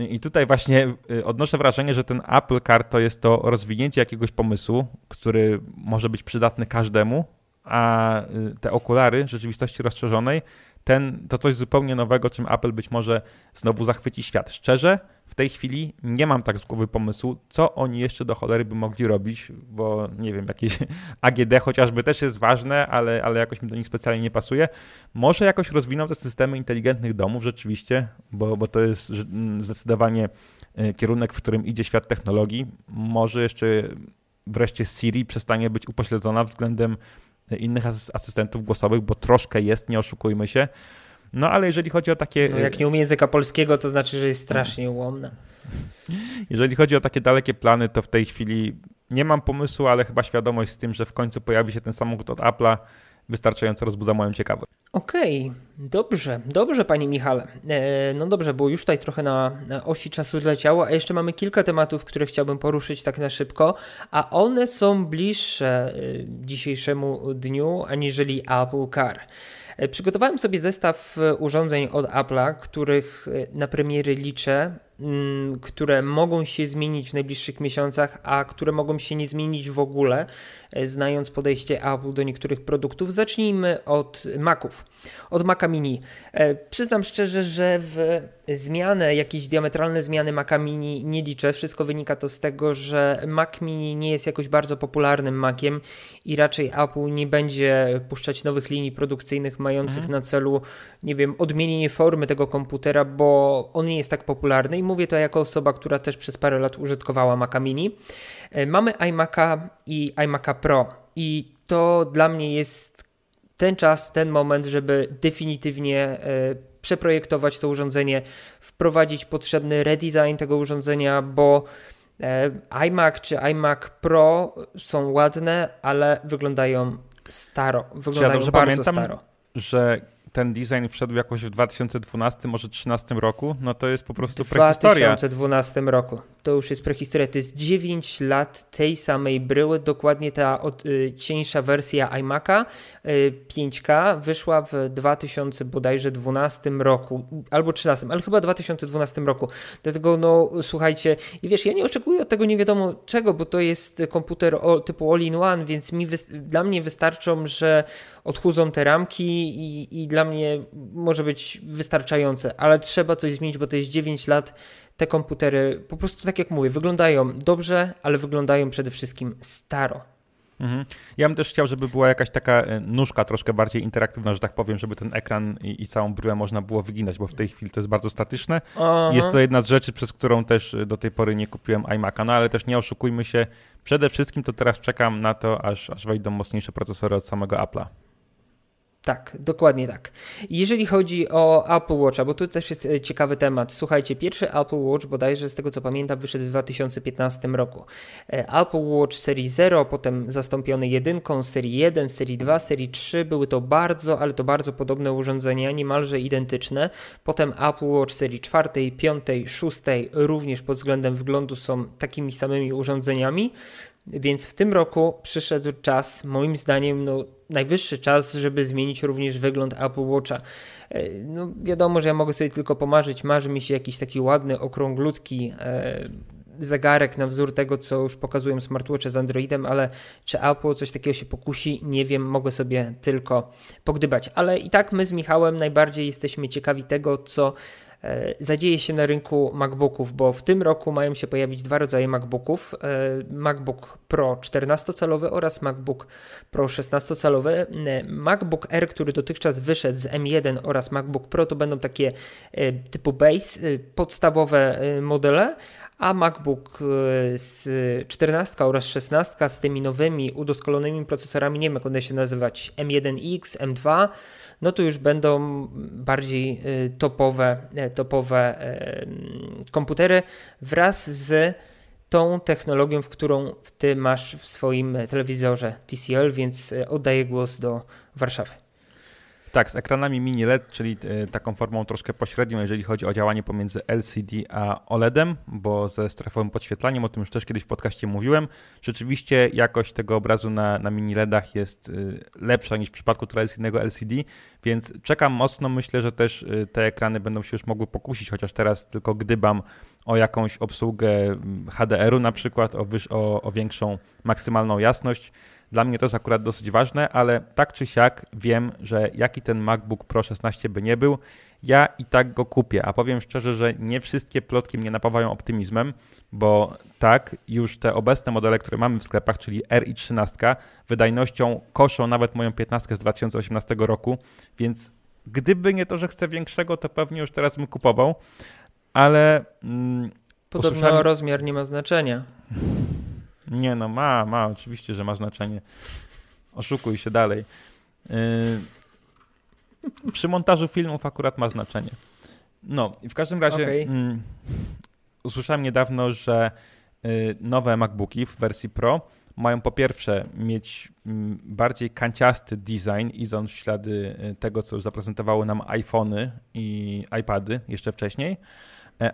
I tutaj właśnie y, odnoszę wrażenie, że ten Apple Car to jest to rozwinięcie jakiegoś pomysłu, który może być przydatny każdemu, a y, te okulary rzeczywistości rozszerzonej ten, to coś zupełnie nowego, czym Apple być może znowu zachwyci świat. Szczerze, w tej chwili nie mam tak z głowy pomysłu, co oni jeszcze do cholery by mogli robić, bo nie wiem, jakieś AGD chociażby też jest ważne, ale, ale jakoś mi do nich specjalnie nie pasuje. Może jakoś rozwiną te systemy inteligentnych domów rzeczywiście, bo, bo to jest zdecydowanie e, kierunek, w którym idzie świat technologii. Może jeszcze wreszcie Siri przestanie być upośledzona względem innych asystentów głosowych, bo troszkę jest, nie oszukujmy się. No ale jeżeli chodzi o takie. No, jak nie umie języka polskiego, to znaczy, że jest strasznie ułomna. Jeżeli chodzi o takie dalekie plany, to w tej chwili nie mam pomysłu, ale chyba świadomość z tym, że w końcu pojawi się ten samochód od Apple'a, wystarczająco rozbudza moją ciekawość. Okej, okay, dobrze, dobrze Panie Michale. E, no dobrze, bo już tutaj trochę na, na osi czasu leciało, a jeszcze mamy kilka tematów, które chciałbym poruszyć tak na szybko, a one są bliższe e, dzisiejszemu dniu aniżeli Apple Car. E, przygotowałem sobie zestaw urządzeń od Apple'a, których na premiery liczę które mogą się zmienić w najbliższych miesiącach, a które mogą się nie zmienić w ogóle, e, znając podejście Apple do niektórych produktów. Zacznijmy od Maców, od Maca Mini. E, przyznam szczerze, że w zmianę, jakieś diametralne zmiany Maca Mini nie liczę. Wszystko wynika to z tego, że Mac Mini nie jest jakoś bardzo popularnym Maciem i raczej Apple nie będzie puszczać nowych linii produkcyjnych mających mhm. na celu, nie wiem, odmienienie formy tego komputera, bo on nie jest tak popularny mówię to jako osoba, która też przez parę lat użytkowała Maca Mini. E, mamy iMac'a i iMac'a Pro i to dla mnie jest ten czas, ten moment, żeby definitywnie e, przeprojektować to urządzenie, wprowadzić potrzebny redesign tego urządzenia, bo e, iMac czy iMac Pro są ładne, ale wyglądają staro. Wyglądają ja bardzo pamiętam, staro. Że ten design wszedł jakoś w 2012, może 2013 roku, no to jest po prostu prehistoria. W 2012 roku. To już jest prehistoria. To jest 9 lat tej samej bryły. Dokładnie ta od, y, cieńsza wersja iMac'a y, 5K wyszła w 2000 bodajże 12 roku, albo 13, ale chyba 2012 roku. Dlatego no słuchajcie, i wiesz, ja nie oczekuję od tego nie wiadomo czego, bo to jest komputer o, typu all-in-one, więc mi dla mnie wystarczą, że odchudzą te ramki i, i dla mnie może być wystarczające, ale trzeba coś zmienić, bo to jest 9 lat. Te komputery po prostu, tak jak mówię, wyglądają dobrze, ale wyglądają przede wszystkim staro. Mhm. Ja bym też chciał, żeby była jakaś taka e, nóżka troszkę bardziej interaktywna, że tak powiem, żeby ten ekran i, i całą bryłę można było wyginać, bo w tej chwili to jest bardzo statyczne. Aha. Jest to jedna z rzeczy, przez którą też e, do tej pory nie kupiłem iMac'a, no ale też nie oszukujmy się, przede wszystkim to teraz czekam na to, aż, aż wejdą mocniejsze procesory od samego Apple'a. Tak, dokładnie tak. Jeżeli chodzi o Apple Watcha, bo tu też jest e, ciekawy temat. Słuchajcie, pierwszy Apple Watch bodajże z tego co pamiętam wyszedł w 2015 roku. E, Apple Watch serii 0, potem zastąpiony jedynką, serii 1, serii 2, serii 3 były to bardzo, ale to bardzo podobne urządzenia, niemalże identyczne. Potem Apple Watch serii 4, 5, 6 również pod względem wyglądu są takimi samymi urządzeniami. Więc w tym roku przyszedł czas, moim zdaniem, no, najwyższy czas, żeby zmienić również wygląd Apple Watcha. E, no, wiadomo, że ja mogę sobie tylko pomarzyć, marzy mi się jakiś taki ładny, okrąglutki e, zegarek na wzór tego, co już pokazują smartwatche z Androidem, ale czy Apple coś takiego się pokusi, nie wiem, mogę sobie tylko pogdybać. Ale i tak my z Michałem najbardziej jesteśmy ciekawi tego, co zadzieje się na rynku MacBooków, bo w tym roku mają się pojawić dwa rodzaje MacBooków: e, MacBook Pro 14-calowy oraz MacBook Pro 16-calowy. E, MacBook R, który dotychczas wyszedł z M1 oraz MacBook Pro, to będą takie typu base, podstawowe modele, a MacBook z 14 oraz 16 z tymi nowymi, udoskonalonymi procesorami, nie wiem jak one się nazywać, M1X, M2, no to już będą bardziej y, topowe, e, topowe komputery wraz z tą technologią, w którą ty masz w swoim telewizorze TCL, więc oddaję głos do Warszawy. Tak, z ekranami mini LED, czyli e, taką formą troszkę pośrednią, jeżeli chodzi o działanie pomiędzy LCD a OLEDem, bo ze strefowym podświetlaniem, o tym już też kiedyś w podcaście mówiłem. Rzeczywiście jakość tego obrazu na, na mini LEDach jest e, lepsza niż w przypadku tradycyjnego LCD, więc czekam mocno. Myślę, że też e, te ekrany będą się już mogły pokusić, chociaż teraz tylko gdybam o jakąś obsługę HDR-u na przykład, o, o, o większą maksymalną jasność. Dla mnie to jest akurat dosyć ważne, ale tak czy siak wiem, że jaki ten MacBook Pro 16 by nie był, ja i tak go kupię. A powiem szczerze, że nie wszystkie plotki mnie napawają optymizmem, bo tak, już te obecne modele, które mamy w sklepach, czyli R i 13, wydajnością koszą nawet moją 15 z 2018 roku, więc gdyby nie to, że chcę większego, to pewnie już teraz bym kupował, ale. Mm, Podobno usłyszałem... rozmiar nie ma znaczenia. Nie no, ma, ma, oczywiście, że ma znaczenie. Oszukuj się dalej. Yy, przy montażu filmów akurat ma znaczenie. No, i w każdym razie okay. mm, usłyszałem niedawno, że y, nowe MacBooki w wersji Pro mają po pierwsze mieć mm, bardziej kanciasty design, idąc w ślady y, tego, co już zaprezentowały nam iPhony i iPady jeszcze wcześniej,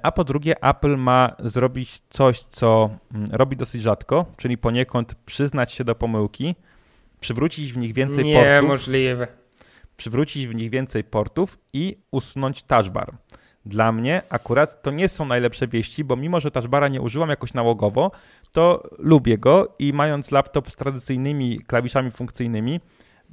a po drugie, Apple ma zrobić coś, co mm, robi dosyć rzadko, czyli poniekąd przyznać się do pomyłki, przywrócić w nich więcej Niemożliwe. portów. Przywrócić w nich więcej portów i usunąć touch bar. Dla mnie akurat to nie są najlepsze wieści, bo mimo, że touchbara nie używam jakoś nałogowo, to lubię go i mając laptop z tradycyjnymi klawiszami funkcyjnymi,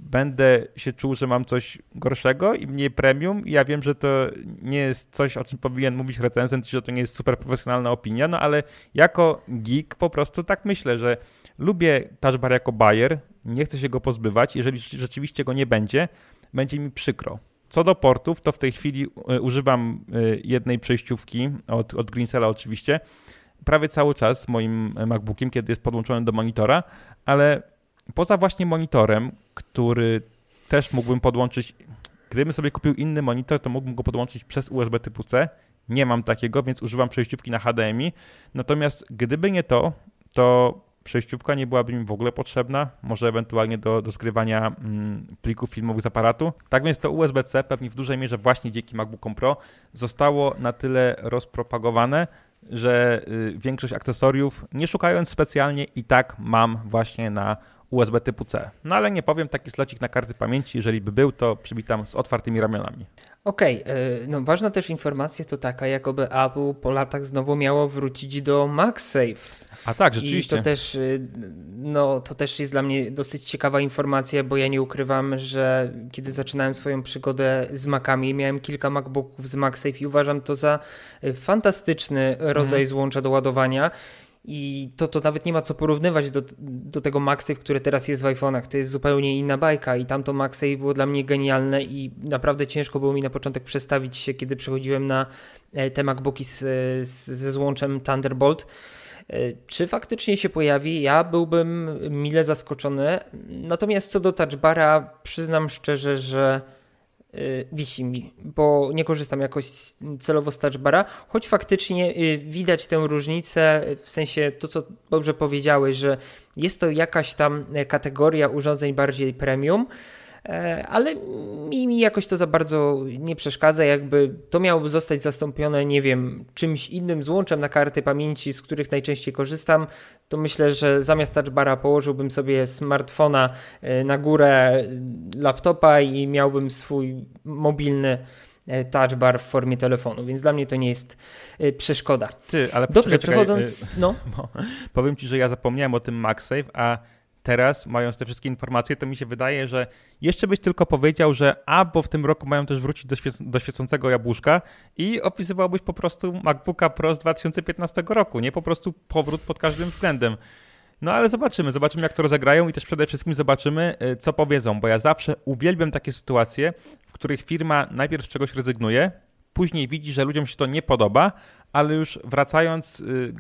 będę się czuł, że mam coś gorszego i mniej premium. I ja wiem, że to nie jest coś, o czym powinien mówić recenzent, że to nie jest super profesjonalna opinia, no ale jako geek po prostu tak myślę, że lubię touchbar jako buyer, nie chcę się go pozbywać. Jeżeli rzeczywiście go nie będzie, będzie mi przykro. Co do portów, to w tej chwili e, używam e, jednej przejściówki od, od Greensela oczywiście, prawie cały czas moim MacBookiem, kiedy jest podłączony do monitora, ale poza właśnie monitorem, który też mógłbym podłączyć, gdybym sobie kupił inny monitor, to mógłbym go podłączyć przez USB typu C. Nie mam takiego, więc używam przejściówki na HDMI. Natomiast gdyby nie to, to przejściówka nie byłaby mi w ogóle potrzebna, może ewentualnie do, do skrywania mm, plików filmowych z aparatu. Tak więc to USB-C pewnie w dużej mierze właśnie dzięki MacBookom Pro zostało na tyle rozpropagowane, że y, większość akcesoriów, nie szukając specjalnie, i tak mam właśnie na USB typu C. No ale nie powiem, taki slocik na karty pamięci, jeżeli by był, to przywitam z otwartymi ramionami. Okej, okay, no ważna też informacja to taka, jakoby Apple po latach znowu miało wrócić do MagSafe. A tak, rzeczywiście. I to też, y, no, to też jest dla mnie dosyć ciekawa informacja, bo ja nie ukrywam, że kiedy zaczynałem swoją przygodę z Macami, miałem kilka MacBooków z MagSafe i uważam to za y, fantastyczny rodzaj mhm. złącza do ładowania. I to, to nawet nie ma co porównywać do, do tego MagSafe, które teraz jest w iPhone'ach. To jest zupełnie inna bajka i tamto MagSafe było dla mnie genialne i naprawdę ciężko było mi na początek przestawić się, kiedy przechodziłem na e, te MacBooki z, z, ze złączem Thunderbolt. E, czy faktycznie się pojawi? Ja byłbym mile zaskoczony. Natomiast co do touchbara, przyznam szczerze, że wisi mi, bo nie korzystam jakoś celowo z touchbara, choć faktycznie y, widać tę różnicę, w sensie to, co dobrze powiedziałeś, że jest to jakaś tam kategoria urządzeń bardziej premium, ale mi, mi jakoś to za bardzo nie przeszkadza, jakby to miałoby zostać zastąpione, nie wiem, czymś innym złączem na karty pamięci, z których najczęściej korzystam, to myślę, że zamiast touchbara położyłbym sobie smartfona e, na górę laptopa i miałbym swój mobilny e, touchbar w formie telefonu, więc dla mnie to nie jest przeszkoda. Ty, ale Dobrze, czekaj, przechodząc, no. Powiem ci, że ja zapomniałem o tym MagSafe, a teraz, mając te wszystkie informacje, to mi się wydaje, że jeszcze byś tylko powiedział, że a, bo w tym roku mają też wrócić do, świec do świecącego jabłuszka i opisywałbyś po prostu MacBooka Pro z 2015 roku, nie po prostu powrót pod każdym względem. No ale zobaczymy, zobaczymy jak to rozegrają i też przede wszystkim zobaczymy, y, co powiedzą, bo ja zawsze uwielbiam takie sytuacje, w których firma najpierw z czegoś rezygnuje, później widzi, że ludziom się to nie podoba, ale już wracając y,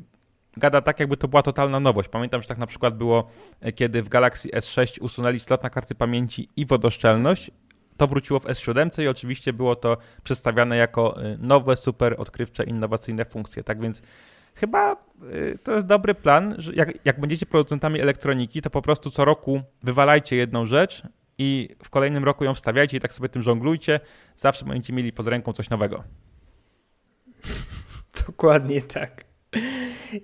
gada tak, jakby to była totalna nowość. Pamiętam, że tak na przykład było, e, kiedy w Galaxy S6 usunęli slot na karty pamięci i wodoszczelność. To wróciło w S7 i oczywiście było to przedstawiane jako e, nowe, super odkrywcze, innowacyjne funkcje. Tak więc chyba e, to jest dobry plan, że jak, jak będziecie producentami elektroniki, to po prostu co roku wywalajcie jedną rzecz i w kolejnym roku ją wstawiajcie i tak sobie tym żonglujcie. Zawsze będziecie mieli pod ręką coś nowego. Dokładnie tak.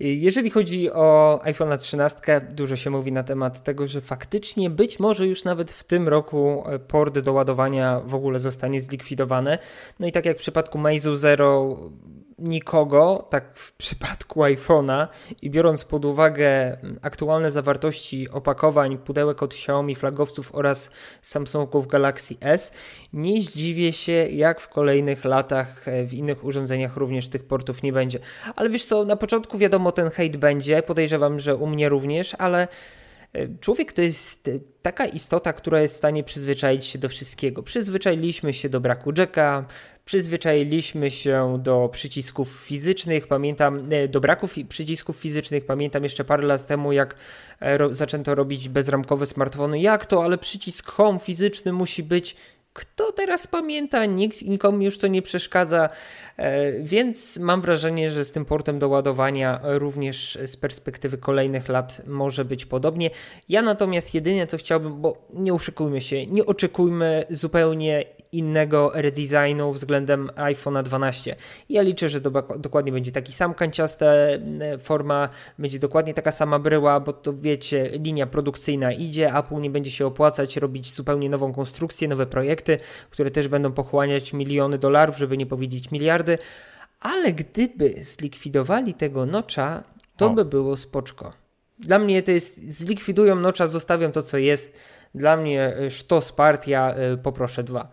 Jeżeli chodzi o iPhone 13, dużo się mówi na temat tego, że faktycznie być może już nawet w tym roku port do ładowania w ogóle zostanie zlikwidowany. No i tak jak w przypadku Meizu Zero nikogo, tak w przypadku iPhone'a i biorąc pod uwagę aktualne zawartości opakowań, pudełek od Xiaomi, flagowców oraz Samsungów Galaxy S, nie zdziwię się, jak w kolejnych latach e, w innych urządzeniach również tych portów nie będzie. Ale wiesz co, na początku wiadomo, ten hejt będzie, podejrzewam, że u mnie również, ale Człowiek to jest taka istota, która jest w stanie przyzwyczaić się do wszystkiego. Przyzwyczailiśmy się do braku jacka, przyzwyczailiśmy się do przycisków fizycznych, pamiętam, e, do braku przycisków fizycznych, pamiętam jeszcze parę lat temu, jak e, ro zaczęto robić bezramkowe smartfony. Jak to, ale przycisk home fizyczny musi być kto teraz pamięta, nikt, nikomu już to nie przeszkadza, e, więc mam wrażenie, że z tym portem do ładowania również z perspektywy kolejnych lat może być podobnie. Ja natomiast jedynie co chciałbym, bo nie uszykujmy się, nie oczekujmy zupełnie innego redesignu względem iPhone'a 12. Ja liczę, że do, dokładnie będzie taki sam kanciasta forma, będzie dokładnie taka sama bryła, bo to wiecie, linia produkcyjna idzie, Apple nie będzie się opłacać robić zupełnie nową konstrukcję, nowe projekty, które też będą pochłaniać miliony dolarów, żeby nie powiedzieć miliardy, ale gdyby zlikwidowali tego nocza, to o. by było spoczko. Dla mnie to jest, zlikwidują nocza, zostawią to, co jest. Dla mnie e, sztos partia, e, poproszę dwa.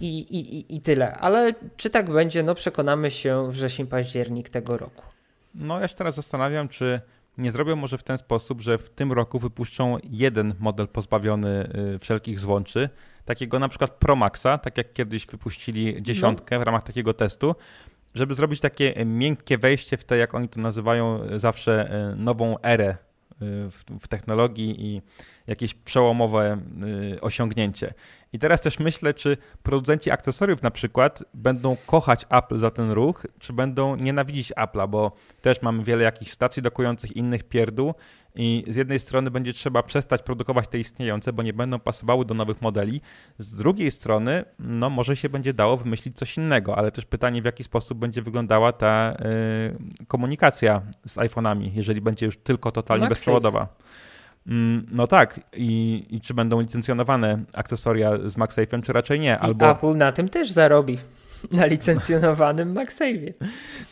I, i, I tyle. Ale czy tak będzie, no przekonamy się wrzesień, październik tego roku. No ja się teraz zastanawiam, czy nie zrobią może w ten sposób, że w tym roku wypuszczą jeden model pozbawiony y, wszelkich złączy, takiego na przykład Pro Maxa, tak jak kiedyś wypuścili dziesiątkę no. w ramach takiego testu, żeby zrobić takie miękkie wejście w te, jak oni to nazywają zawsze, y, nową erę w, w technologii i jakieś przełomowe y, osiągnięcie. I teraz też myślę, czy producenci akcesoriów na przykład będą kochać Apple za ten ruch, czy będą nienawidzić Apple'a, bo też mamy wiele jakichś stacji dokujących innych pierdół i z jednej strony będzie trzeba przestać produkować te istniejące, bo nie będą pasowały do nowych modeli. Z drugiej strony, no może się będzie dało wymyślić coś innego, ale też pytanie, w jaki sposób będzie wyglądała ta y, komunikacja z iPhone'ami, jeżeli będzie już tylko totalnie MagSafe. bezprzewodowa. No tak, I, i czy będą licencjonowane akcesoria z MagSafe'em, czy raczej nie? Albo... I Apple na tym też zarobi, na licencjonowanym MagSafe'ie.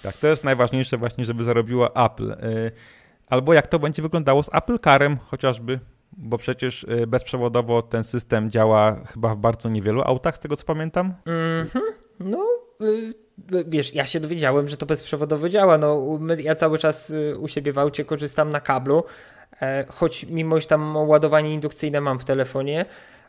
Tak, to jest najważniejsze właśnie, żeby zarobiło Apple. Y, albo jak to będzie wyglądało z Apple Carem chociażby, bo przecież y, bezprzewodowo ten system działa chyba w bardzo niewielu autach, z tego co pamiętam. Mm -hmm. No, y, wiesz, ja się dowiedziałem, że to bezprzewodowo działa. No, ja cały czas u siebie w aucie korzystam na kablu, choć mimo, że tam ładowanie indukcyjne mam w telefonie,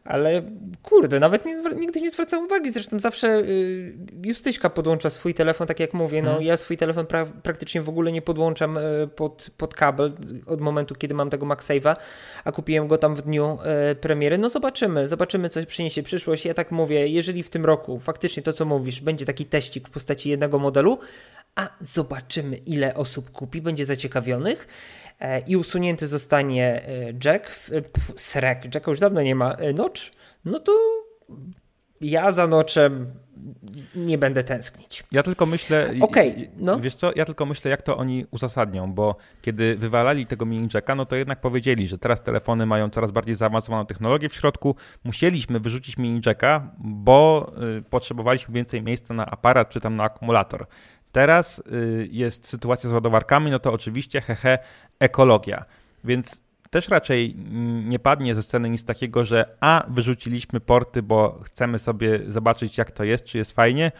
ale kurde, nawet nie, nigdy nie zwracałem uwagi. Zresztą zawsze y, Justyśka podłącza swój telefon, tak jak mówię. No, hmm. Ja swój telefon pra praktycznie w ogóle nie podłączam y, pod, pod kabel od momentu, kiedy mam tego MagSave'a, a kupiłem go tam w dniu y, premiery. No zobaczymy, zobaczymy, co przyniesie przyszłość. Ja tak mówię, jeżeli w tym roku faktycznie to, co mówisz, będzie taki teścik w postaci jednego modelu, a zobaczymy, ile osób kupi, będzie zaciekawionych E, i usunięty zostanie e, Jack, Srek, Jacka już dawno nie ma, e, Notch, no to ja za Notchem nie będę tęsknić. Ja tylko myślę, okay, no. wiesz co, ja tylko myślę, jak to oni uzasadnią, bo kiedy wywalali tego mini jacka, no to jednak powiedzieli, że teraz telefony mają coraz bardziej zaawansowaną technologię w środku. Musieliśmy wyrzucić mini jacka, bo y, potrzebowaliśmy więcej miejsca na aparat czy tam na akumulator. Teraz y, jest sytuacja z ładowarkami, no to oczywiście hehe, ekologia. Więc też raczej nie padnie ze sceny nic takiego, że a wyrzuciliśmy porty, bo chcemy sobie zobaczyć, jak to jest, czy jest fajnie,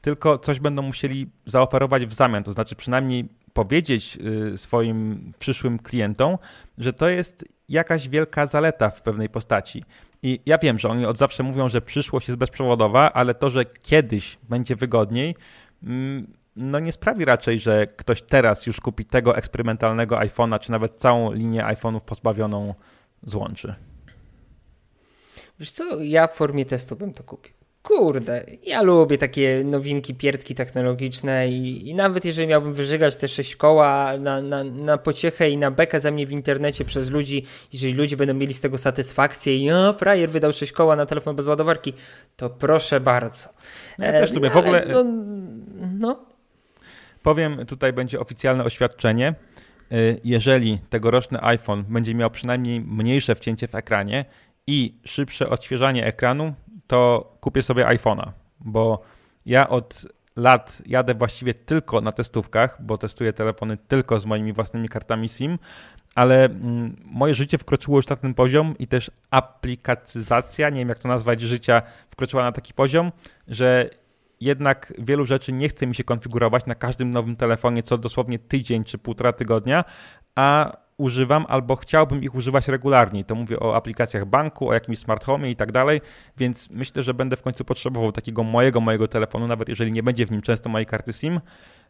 tylko coś będą musieli zaoferować w zamian. To znaczy, przynajmniej powiedzieć y, swoim przyszłym klientom, że to jest jakaś wielka zaleta w pewnej postaci. I ja wiem, że oni od zawsze mówią, że przyszłość jest bezprzewodowa, ale to, że kiedyś będzie wygodniej, mm, no nie sprawi raczej, że ktoś teraz już kupi tego eksperymentalnego iPhone'a, czy nawet całą linię iPhone'ów pozbawioną złączy. Wiesz co, ja w formie testu bym to kupił. Kurde, ja lubię takie nowinki, pierdki technologiczne i, i, nawet jeżeli miałbym wyżygać te sześć koła na, na, na pociechę i na bekę ze mnie w internecie przez ludzi, jeżeli ludzie będą mieli z tego satysfakcję i o, frajer wydał sześć koła na telefon bez ładowarki, to proszę bardzo. Ja e, też lubię. W ogóle... No, no Powiem, tutaj będzie oficjalne oświadczenie. Y, jeżeli tegoroczny iPhone będzie miał przynajmniej mniejsze wcięcie w ekranie i szybsze odświeżanie ekranu, to kupię sobie iPhone'a, bo ja od lat jadę właściwie tylko na testówkach, bo testuję telefony tylko z moimi własnymi kartami SIM, ale mm, moje życie wkroczyło już na ten poziom i też aplikacyzacja, nie wiem jak to nazwać, życia wkroczyła na taki poziom, że jednak wielu rzeczy nie chce mi się konfigurować na każdym nowym telefonie co dosłownie tydzień czy półtora tygodnia, a używam albo chciałbym ich używać regularnie. To mówię o aplikacjach banku, o jakimś smart home i tak dalej, więc myślę, że będę w końcu potrzebował takiego mojego, mojego telefonu, nawet jeżeli nie będzie w nim często mojej karty SIM.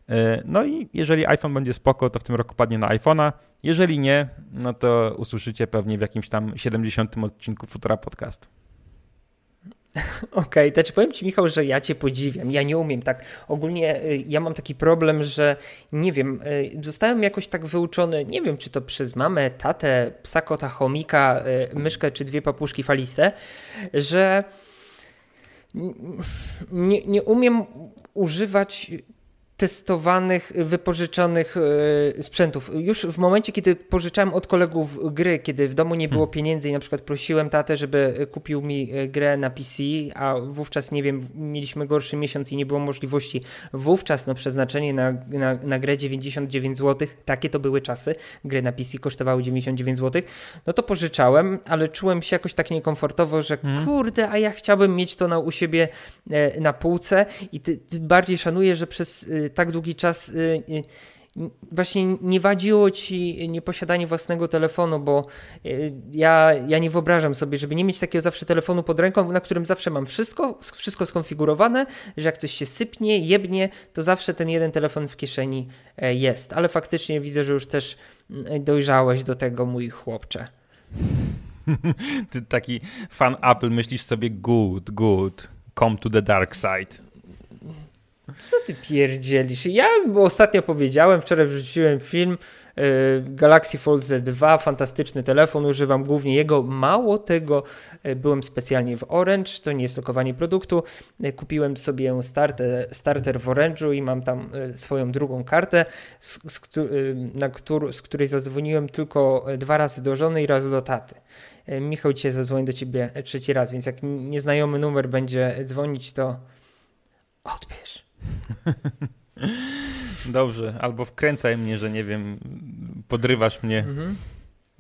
E, no i jeżeli iPhone będzie spoko, to w tym roku padnie na iPhone'a. Jeżeli nie, no to usłyszycie pewnie w jakimś tam 70 odcinku Futura Podcast. Okej, okay, to czy powiem Ci, Michał, że ja Cię podziwiam. Ja nie umiem tak. Ogólnie y, ja mam taki problem, że nie wiem, y, zostałem jakoś tak wyuczony, nie wiem, czy to przez mamę, tatę, psa, kota, chomika, y, myszkę, czy dwie papuszki faliste, że nie, nie umiem używać testowanych, wypożyczonych e, sprzętów. Już w momencie, kiedy pożyczałem od kolegów gry, kiedy w domu nie było hmm. pieniędzy i na przykład prosiłem tatę, żeby kupił mi e, grę na PC, a wówczas, nie wiem, mieliśmy gorszy miesiąc i nie było możliwości wówczas no, przeznaczenie na, na, na grę 99 zł, takie to były czasy, gry na PC kosztowały 99 zł, no to pożyczałem, ale czułem się jakoś tak niekomfortowo, że hmm. kurde, a ja chciałbym mieć to na, u siebie e, na półce i ty, ty bardziej szanuję, że przez tak długi czas y, y, właśnie nie wadziło ci nieposiadanie własnego telefonu, bo y, ja, ja nie wyobrażam sobie, żeby nie mieć takiego zawsze telefonu pod ręką, na którym zawsze mam wszystko, wszystko skonfigurowane, że jak coś się sypnie, jebnie, to zawsze ten jeden telefon w kieszeni e, jest. Ale faktycznie widzę, że już też mm, dojrzałeś do tego, mój chłopcze. Ty taki fan Apple myślisz sobie good, good, come to the dark side. Co ty pierdzielisz? Ja ostatnio powiedziałem, wczoraj wrzuciłem film yy, Galaxy Fold Z2, fantastyczny telefon, używam głównie jego. Mało tego, yy, byłem specjalnie w Orange, to nie jest lokowanie produktu. Yy, kupiłem sobie starter, starter w Orange'u i mam tam swoją drugą kartę, z, z, na któr, z której zadzwoniłem tylko dwa razy do żony i raz do taty. Michał dzisiaj zadzwoni do ciebie trzeci raz, więc jak nieznajomy numer będzie dzwonić, to odbierz. Dobrze, albo wkręcaj mnie, że nie wiem, podrywasz mnie mhm.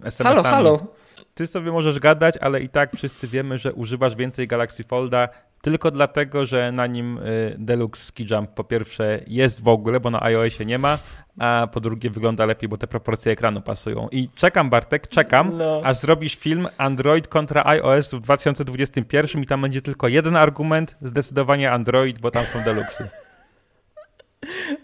SMS-ami. Halo, halo. Ty sobie możesz gadać, ale i tak wszyscy wiemy, że używasz więcej Galaxy Folda tylko dlatego, że na nim y, Deluxe Ski Jump po pierwsze jest w ogóle, bo na iOSie nie ma, a po drugie wygląda lepiej, bo te proporcje ekranu pasują. I czekam Bartek, czekam, no. aż zrobisz film Android kontra iOS w 2021 i tam będzie tylko jeden argument, zdecydowanie Android, bo tam są Deluxy.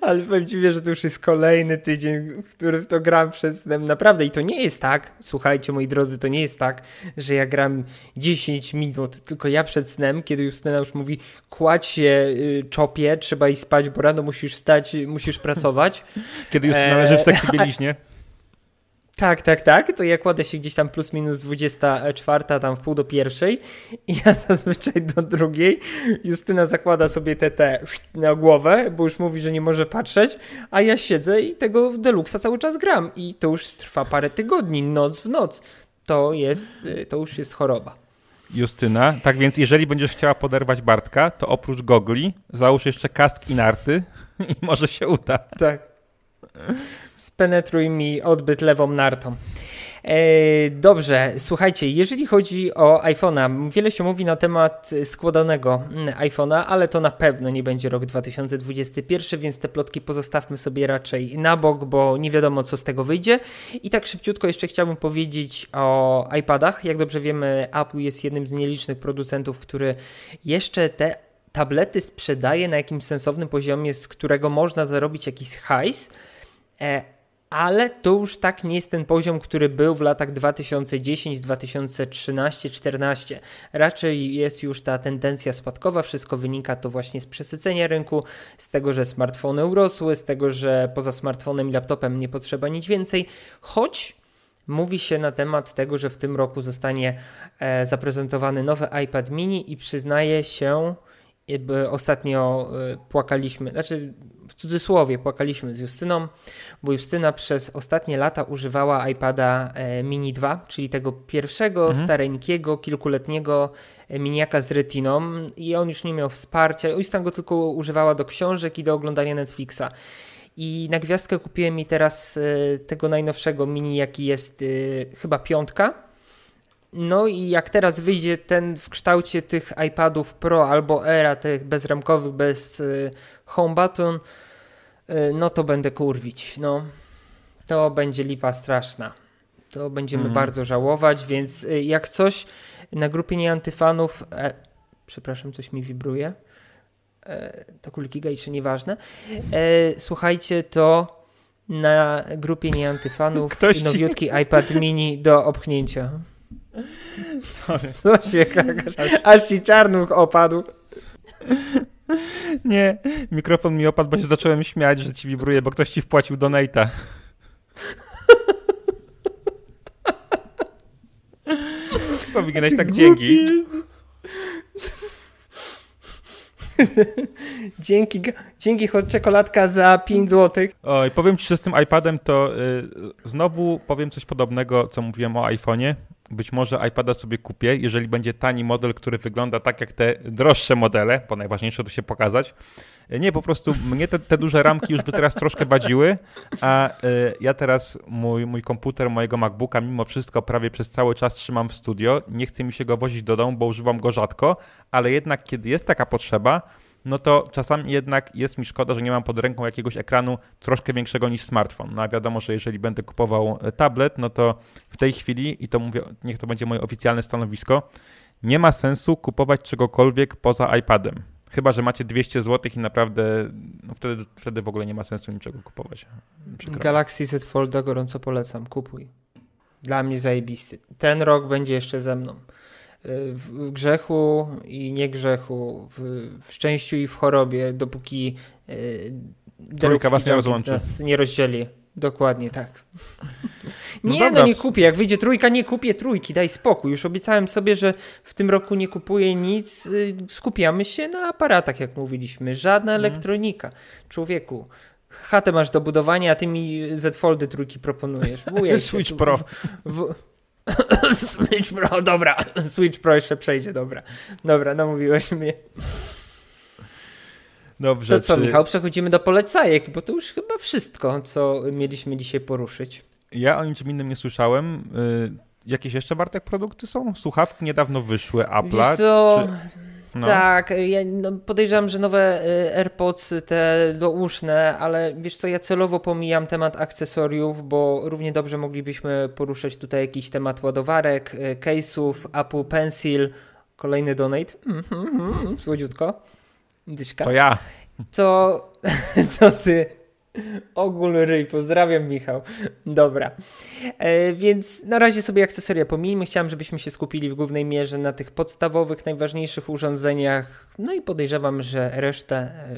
Ale powiem ci, że to już jest kolejny tydzień, w którym to gram przed snem. Naprawdę. I to nie jest tak, słuchajcie moi drodzy, to nie jest tak, że ja gram 10 minut, tylko ja przed snem, kiedy Justyna już mówi kładź się, y, czopie, trzeba iść spać, bo rano musisz stać, musisz pracować. Kiedy Justyna leży w sekcji bieliźnie. Tak, tak, tak. To ja kładę się gdzieś tam plus minus 24, tam w pół do pierwszej i ja zazwyczaj do drugiej. Justyna zakłada sobie TT na głowę, bo już mówi, że nie może patrzeć, a ja siedzę i tego w Deluxa cały czas gram i to już trwa parę tygodni, noc w noc. To jest, to już jest choroba. Justyna, tak więc jeżeli będziesz chciała poderwać Bartka, to oprócz gogli załóż jeszcze kask i narty i może się uda. Tak spenetruj mi odbyt lewą nartą. E, dobrze, słuchajcie, jeżeli chodzi o iPhone'a, wiele się mówi na temat składanego iPhone'a, ale to na pewno nie będzie rok 2021, więc te plotki pozostawmy sobie raczej na bok, bo nie wiadomo co z tego wyjdzie. I tak szybciutko jeszcze chciałbym powiedzieć o iPadach. Jak dobrze wiemy, Apple jest jednym z nielicznych producentów, który jeszcze te tablety sprzedaje na jakimś sensownym poziomie, z którego można zarobić jakiś hajs. E, ale to już tak nie jest ten poziom, który był w latach 2010, 2013, 2014. Raczej jest już ta tendencja spadkowa, wszystko wynika to właśnie z przesycenia rynku, z tego, że smartfony urosły, z tego, że poza smartfonem i laptopem nie potrzeba nic więcej, choć mówi się na temat tego, że w tym roku zostanie e, zaprezentowany nowy iPad mini i przyznaje się, ostatnio e, płakaliśmy, znaczy w cudzysłowie płakaliśmy z Justyną, bo Justyna przez ostatnie lata używała iPada e, Mini 2, czyli tego pierwszego, mhm. stareńkiego, kilkuletniego e, miniaka z retiną i on już nie miał wsparcia. Justyna go tylko używała do książek i do oglądania Netflixa. I na gwiazdkę kupiłem mi teraz tego najnowszego mini, jaki jest chyba piątka no i jak teraz wyjdzie ten w kształcie tych iPadów Pro albo Era, tych bezramkowych, bez y, home button, y, no to będę kurwić. No, to będzie lipa straszna. To będziemy mm. bardzo żałować, więc y, jak coś na grupie nieantyfanów, e, przepraszam, coś mi wibruje, e, to kulki gejsze, nieważne, e, słuchajcie, to na grupie nieantyfanów Ktoś nowiutki iPad mini do opchnięcia. Sorry. Co się kakasz? Aż ci czarnuch opadł. Nie, mikrofon mi opadł, bo się zacząłem śmiać, że ci wibruje, bo ktoś ci wpłacił donate'a. Powinieneś tak dzięki. dzięki, dzięki hot czekoladka za 5 zł. Oj, powiem ci, że z tym iPadem to y, znowu powiem coś podobnego, co mówiłem o iPhone'ie. Być może iPada sobie kupię, jeżeli będzie tani model, który wygląda tak jak te droższe modele, bo najważniejsze to się pokazać. Nie, po prostu mnie te, te duże ramki już by teraz troszkę badziły, a y, ja teraz mój, mój komputer, mojego MacBooka mimo wszystko prawie przez cały czas trzymam w studio. Nie chcę mi się go wozić do domu, bo używam go rzadko, ale jednak kiedy jest taka potrzeba, no to czasami jednak jest mi szkoda, że nie mam pod ręką jakiegoś ekranu troszkę większego niż smartfon. No a wiadomo, że jeżeli będę kupował e, tablet, no to w tej chwili, i to mówię, niech to będzie moje oficjalne stanowisko, nie ma sensu kupować czegokolwiek poza iPadem. Chyba, że macie 200 zł i naprawdę no wtedy, wtedy w ogóle nie ma sensu niczego kupować. Przykro. Galaxy Z Folda gorąco polecam, kupuj. Dla mnie zajebisty. Ten rok będzie jeszcze ze mną. W grzechu i nie grzechu, w, w szczęściu i w chorobie, dopóki Trójka was nie rozłączy. Nas nie rozdzieli. Dokładnie tak. No nie, no nie kupię. Jak wyjdzie trójka, nie kupię trójki. Daj spokój. Już obiecałem sobie, że w tym roku nie kupuję nic. Y, skupiamy się na aparatach, jak mówiliśmy. Żadna mhm. elektronika. Człowieku, chatę masz do budowania, a ty mi Z Foldy trójki proponujesz. Switch Pro. W, w, Switch Pro, dobra. Switch Pro jeszcze przejdzie, dobra. Dobra, namówiłeś mnie. Dobrze. To co, czy... Michał, przechodzimy do polecajek, bo to już chyba wszystko, co mieliśmy dzisiaj poruszyć. Ja o niczym innym nie słyszałem. Y, jakieś jeszcze, Bartek, produkty są? Słuchawki niedawno wyszły, Apple'a. co... Czy... No. Tak, ja no, podejrzewam, że nowe y, AirPods te douszne, ale wiesz co, ja celowo pomijam temat akcesoriów, bo równie dobrze moglibyśmy poruszać tutaj jakiś temat ładowarek, y, case'ów, Apple Pencil, kolejny donate, mm, mm, mm, słodziutko. Dyszka. To ja. To, to ty. Ogól ryj, pozdrawiam Michał. Dobra, e, więc na razie sobie akcesoria pomijmy. Chciałem, żebyśmy się skupili w głównej mierze na tych podstawowych, najważniejszych urządzeniach. No i podejrzewam, że resztę e,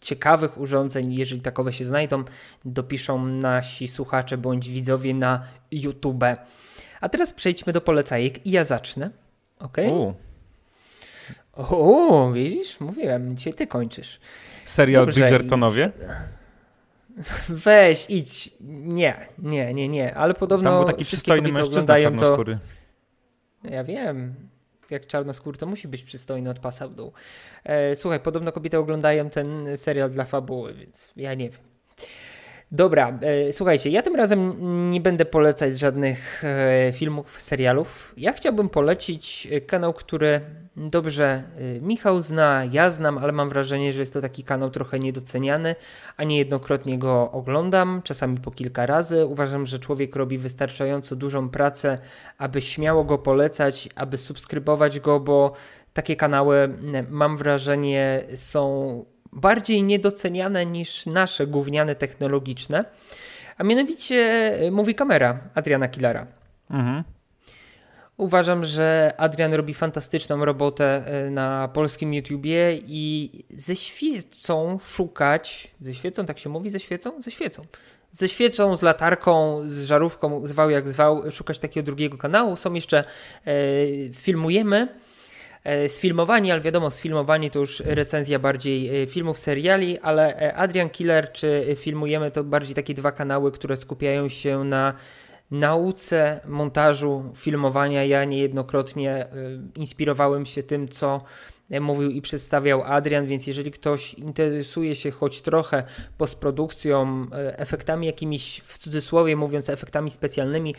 ciekawych urządzeń, jeżeli takowe się znajdą, dopiszą nasi słuchacze bądź widzowie na YouTube. A teraz przejdźmy do polecajek i ja zacznę. Ok? O, widzisz? Mówiłem, dzisiaj ty kończysz. Serial Bridgertonowie? Weź, idź. Nie, nie, nie, nie. Ale podobno Tam był taki przystojny mężczyzna czarnoskóry. To... Ja wiem. Jak czarnoskór to musi być przystojny od pasa w dół. E, słuchaj, podobno kobiety oglądają ten serial dla fabuły, więc ja nie wiem. Dobra, e, słuchajcie, ja tym razem nie będę polecać żadnych e, filmów, serialów. Ja chciałbym polecić e, kanał, który dobrze Michał zna, ja znam, ale mam wrażenie, że jest to taki kanał trochę niedoceniany, a niejednokrotnie go oglądam, czasami po kilka razy. Uważam, że człowiek robi wystarczająco dużą pracę, aby śmiało go polecać, aby subskrybować go, bo takie kanały, mam wrażenie, są bardziej niedoceniane niż nasze gówniane technologiczne, a mianowicie e, mówi kamera Adriana Killara. Mhm. Uważam, że Adrian robi fantastyczną robotę e, na polskim YouTubie i ze świecą szukać, ze świecą, tak się mówi, ze świecą? Ze świecą. Ze świecą, z latarką, z żarówką, zwał jak zwał, szukać takiego drugiego kanału. Są jeszcze, e, filmujemy sfilmowani, ale wiadomo, sfilmowani to już recenzja bardziej e, filmów, seriali, ale e, Adrian Killer czy Filmujemy to bardziej takie dwa kanały, które skupiają się na nauce montażu, filmowania. Ja niejednokrotnie inspirowałem się tym, co mówił i przedstawiał Adrian, więc jeżeli ktoś interesuje się choć trochę postprodukcją, efektami jakimiś, w cudzysłowie mówiąc, efektami specjalnymi,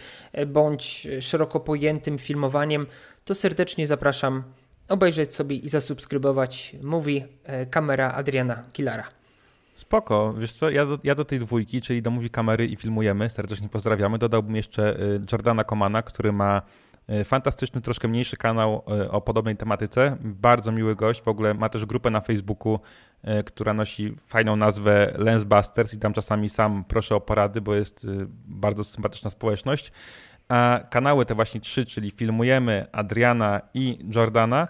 bądź szeroko pojętym filmowaniem, to serdecznie zapraszam obejrzeć sobie i zasubskrybować mówi e, kamera Adriana Kilara. Spoko, wiesz co, ja do, ja do tej dwójki, czyli do mówi kamery i filmujemy, serdecznie pozdrawiamy, dodałbym jeszcze e, Jordana Komana, który ma e, fantastyczny, troszkę mniejszy kanał o podobnej tematyce, bardzo miły gość, w ogóle ma też grupę na Facebooku, która nosi fajną nazwę Lensbusters i tam czasami sam proszę o porady, bo jest bardzo sympatyczna społeczność. A kanały te właśnie trzy, czyli filmujemy Adriana i Jordana,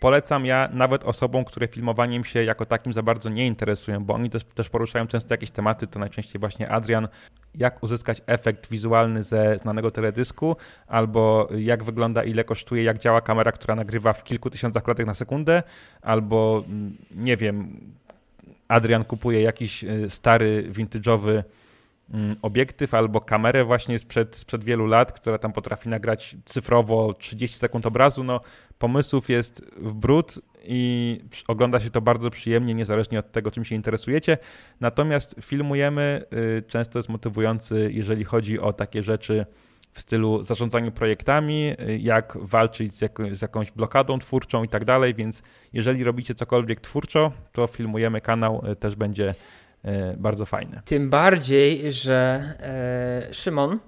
polecam ja nawet osobom, które filmowaniem się jako takim za bardzo nie interesują, bo oni też, też poruszają często jakieś tematy, to najczęściej właśnie Adrian, jak uzyskać efekt wizualny ze znanego teledysku, albo jak wygląda, ile kosztuje, jak działa kamera, która nagrywa w kilku tysiącach klatek na sekundę, albo mm, nie wiem, Adrian kupuje jakiś y, stary, vintage'owy obiektyw albo kamerę właśnie sprzed, sprzed wielu lat, która tam potrafi nagrać cyfrowo 30 sekund obrazu, no pomysłów jest w brud i ogląda się to bardzo przyjemnie, niezależnie od tego, czym się interesujecie. Natomiast filmujemy, y, często jest motywujący, jeżeli chodzi o takie rzeczy w stylu zarządzania projektami, y, jak walczyć z, jako, z jakąś blokadą twórczą i tak dalej, więc jeżeli robicie cokolwiek twórczo, to filmujemy kanał, y, też będzie bardzo fajny. Tym bardziej, że e, Szymon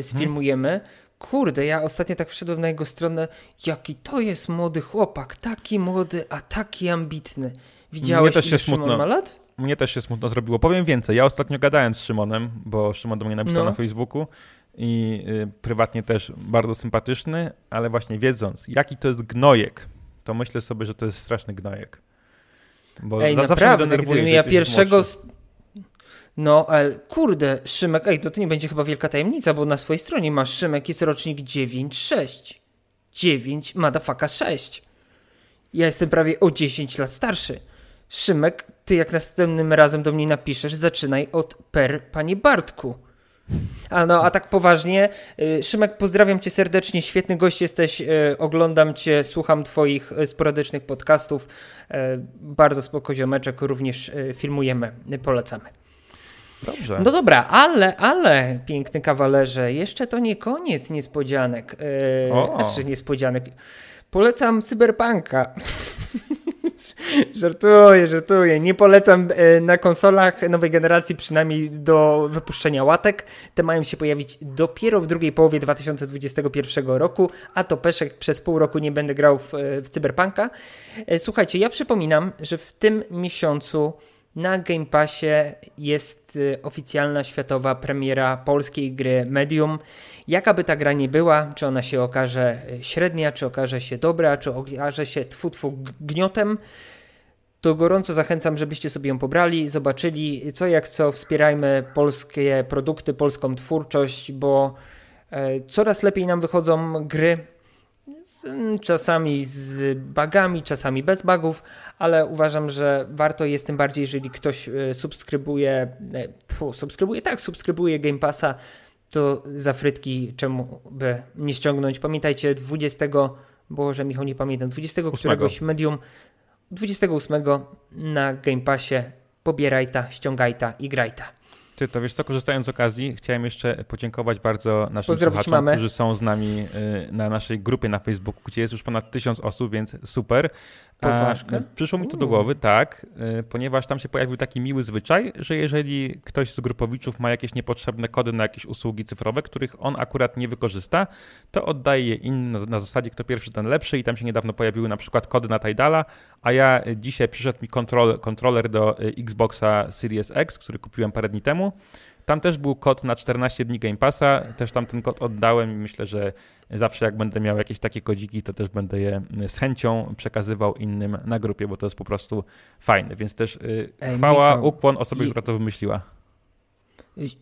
sfilmujemy, hmm Kurde, ja ostatnio tak wszedłem na jego stronę. Jaki to jest młody chłopak, taki młody, a taki ambitny. Widziałeś, Mnie też się smutno. ma lat? Mnie też się smutno zrobiło. Powiem więcej, ja ostatnio gadałem z Szymonem, bo Szymon do mnie napisał no. na Facebooku i y, prywatnie też bardzo sympatyczny, ale właśnie wiedząc, jaki to jest gnojek, to myślę sobie, że to jest straszny gnojek. Bo Ej, za, naprawdę, gdybym ja pierwszego... No, ale kurde, Szymek, ej, to, to nie będzie chyba wielka tajemnica, bo na swojej stronie masz Szymek jest rocznik 9-6. 9, madafaka 6. Ja jestem prawie o 10 lat starszy. Szymek, ty jak następnym razem do mnie napiszesz, zaczynaj od per, panie Bartku. A no, a tak poważnie, y, Szymek, pozdrawiam cię serdecznie, świetny gość jesteś, y, oglądam cię, słucham twoich y, sporadycznych podcastów, bardzo spoko ziomeczek, również filmujemy, polecamy. Dobrze. No dobra, ale, ale, piękny kawalerze, jeszcze to nie koniec niespodzianek. Yy, znaczy niespodzianek. Polecam Cyberpunka. żartuję, żartuję. Nie polecam e, na konsolach nowej generacji, przynajmniej do wypuszczenia łatek. Te mają się pojawić dopiero w drugiej połowie 2021 roku, a to Peszek przez pół roku nie będę grał w, w Cyberpunka. E, słuchajcie, ja przypominam, że w tym miesiącu na Game Passie jest oficjalna światowa premiera polskiej gry Medium. Jaka by ta gra nie była, czy ona się okaże średnia, czy okaże się dobra, czy okaże się tfu, tfu gniotem, to gorąco zachęcam, żebyście sobie ją pobrali, zobaczyli co jak co, wspierajmy polskie produkty, polską twórczość, bo e, coraz lepiej nam wychodzą gry, czasami z bugami, czasami bez bugów, ale uważam, że warto jest tym bardziej, jeżeli ktoś e, subskrybuje, e, subskrybuje, tak, subskrybuje Game Passa, to za frytki czemu by nie ściągnąć. Pamiętajcie, 20, Boże Michał, nie pamiętam, 20 któregoś medium, 28 na Game Passie pobieraj ta, ściągaj ta i graj ta. Ty, to wiesz co, korzystając z okazji, chciałem jeszcze podziękować bardzo naszym Pozdrowić słuchaczom, mamy. którzy są z nami y, na naszej grupie na Facebooku, gdzie jest już ponad tysiąc osób, więc super. Poważnie? Przyszło mi to do głowy, tak, y, ponieważ tam się pojawił taki miły zwyczaj, że jeżeli ktoś z grupowiczów ma jakieś niepotrzebne kody na jakieś usługi cyfrowe, których on akurat nie wykorzysta, to oddaje je innym na zasadzie kto pierwszy, ten lepszy i tam się niedawno pojawiły na przykład kody na Tidala, a ja dzisiaj przyszedł mi kontrol, kontroler do y, Xboxa Series X, który kupiłem parę dni temu tam też był kod na 14 dni Game Passa, też tam ten kod oddałem i myślę, że zawsze jak będę miał jakieś takie kodziki, to też będę je z chęcią przekazywał innym na grupie, bo to jest po prostu fajne, więc też yy, Ej, chwała, Michał, ukłon osobie, i... która to wymyśliła.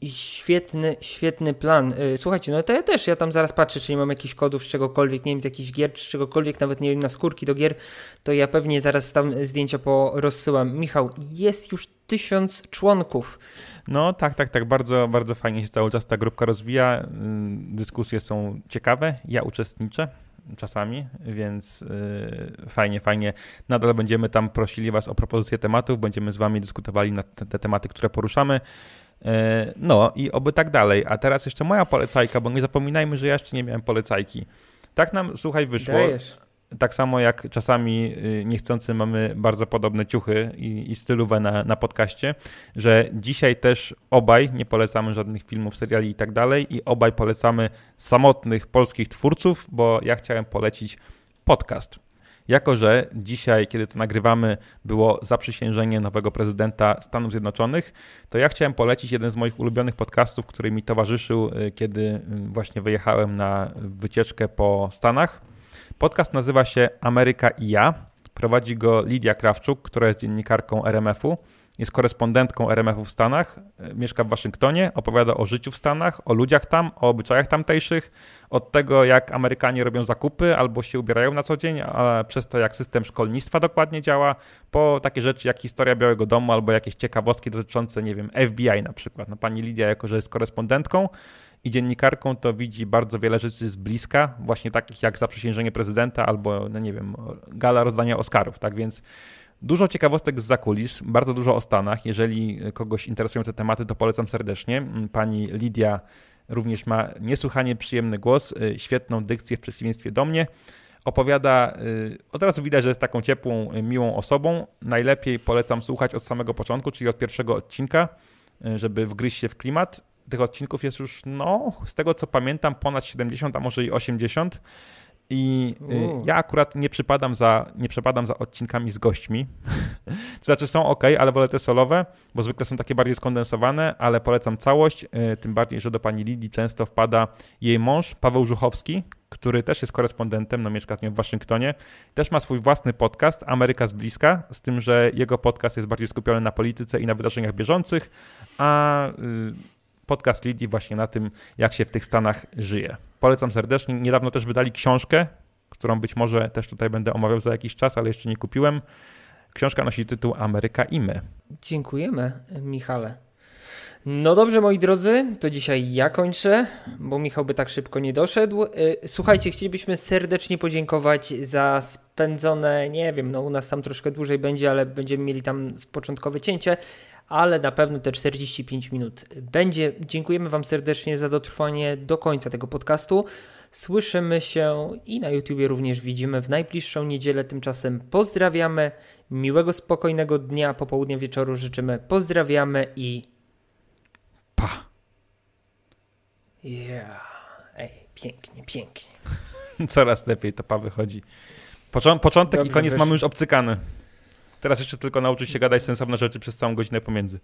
Świetny, świetny plan. Y, słuchajcie, no to ja też, ja tam zaraz patrzę, czy nie mam jakichś kodów z czegokolwiek, nie wiem, z jakichś gier, czy czegokolwiek, nawet nie wiem, na skórki do gier, to ja pewnie zaraz tam zdjęcia porozsyłam. Michał, jest już tysiąc członków. No tak, tak, tak, bardzo, bardzo fajnie się cały czas ta grupka rozwija, y, dyskusje są ciekawe, ja uczestniczę czasami, więc yy, fajnie, fajnie. Nadal będziemy tam prosili Was o propozycje tematów, będziemy z Wami dyskutowali na te, te tematy, które poruszamy. E, no i oby tak dalej. A teraz jeszcze moja polecajka, bo nie zapominajmy, że ja jeszcze nie miałem polecajki. Tak nam, słuchaj, wyszło. Dajesz. Tak samo jak czasami y, niechcący mamy bardzo podobne ciuchy i, i stylówę na, na podcaście, że dzisiaj też obaj nie polecamy żadnych filmów, seriali i tak dalej i obaj polecamy samotnych polskich twórców, bo ja chciałem polecić podcast. Jako, że dzisiaj, kiedy to nagrywamy, było zaprzysiężenie nowego prezydenta Stanów Zjednoczonych, to ja chciałem polecić jeden z moich ulubionych podcastów, który mi towarzyszył, y, kiedy y, właśnie wyjechałem na wycieczkę po Stanach. Podcast nazywa się Ameryka i ja. Prowadzi go Lidia Krawczuk, która jest dziennikarką RMF-u. Jest korespondentką RMF-u w Stanach, mieszka w Waszyngtonie, opowiada o życiu w Stanach, o ludziach tam, o obyczajach tamtejszych, od tego jak Amerykanie robią zakupy albo się ubierają na co dzień, a przez to jak system szkolnictwa dokładnie działa, po takie rzeczy jak historia Białego Domu albo jakieś ciekawostki dotyczące, nie wiem, FBI na przykład. No, pani Lidia, jako że jest korespondentką, i dziennikarką, to widzi bardzo wiele rzeczy z bliska, właśnie takich jak zaprzysiężenie prezydenta albo, no nie wiem, gala rozdania Oscarów, tak więc Dużo ciekawostek z zakulis, bardzo dużo o Stanach. Jeżeli kogoś interesują te tematy, to polecam serdecznie. Pani Lidia również ma niesłychanie przyjemny głos, y, świetną dykcję w przeciwieństwie do mnie. Opowiada, y, od razu widać, że jest taką ciepłą, y, miłą osobą. Najlepiej polecam słuchać od samego początku, czyli od pierwszego odcinka, żeby wgryźć się w klimat. Tych odcinków jest już, no, z tego co pamiętam, ponad 70, a może i 80. I y, ja akurat nie przypadam za, nie przepadam za odcinkami z gośćmi. to znaczy są ok, ale wolę te solowe, bo zwykle są takie bardziej skondensowane, ale polecam całość. Y, tym bardziej, że do pani Lidii często wpada jej mąż, Paweł Żuchowski, który też jest korespondentem, no mieszka z nią w Waszyngtonie. Też ma swój własny podcast, Ameryka z bliska, z tym, że jego podcast jest bardziej skupiony na polityce i na wydarzeniach bieżących, a y, podcast Lidii właśnie na tym, jak się w tych Stanach żyje. Polecam serdecznie. Niedawno też wydali książkę, którą być może też tutaj będę omawiał za jakiś czas, ale jeszcze nie kupiłem. Książka nosi tytuł Ameryka i my. Dziękujemy, Michale. No dobrze, moi drodzy, to dzisiaj ja kończę, bo Michał by tak szybko nie doszedł. Y, słuchajcie, chcielibyśmy serdecznie podziękować za spędzone, nie wiem, no u nas tam troszkę dłużej będzie, ale będziemy mieli tam początkowe cięcie, ale na pewno te 45 minut będzie. Dziękujemy Wam serdecznie za dotrwanie do końca tego podcastu. Słyszymy się i na YouTubie również widzimy w najbliższą niedzielę. Tymczasem pozdrawiamy, miłego, spokojnego dnia, popołudnia, wieczoru życzymy. Pozdrawiamy i pa. Yeah. Ej, pięknie, pięknie. Coraz lepiej to pa wychodzi. Począ początek Dobrze, i koniec mamy już obcykany. Teraz jeszcze tylko nauczyć się gadać sensowne rzeczy przez całą godzinę pomiędzy.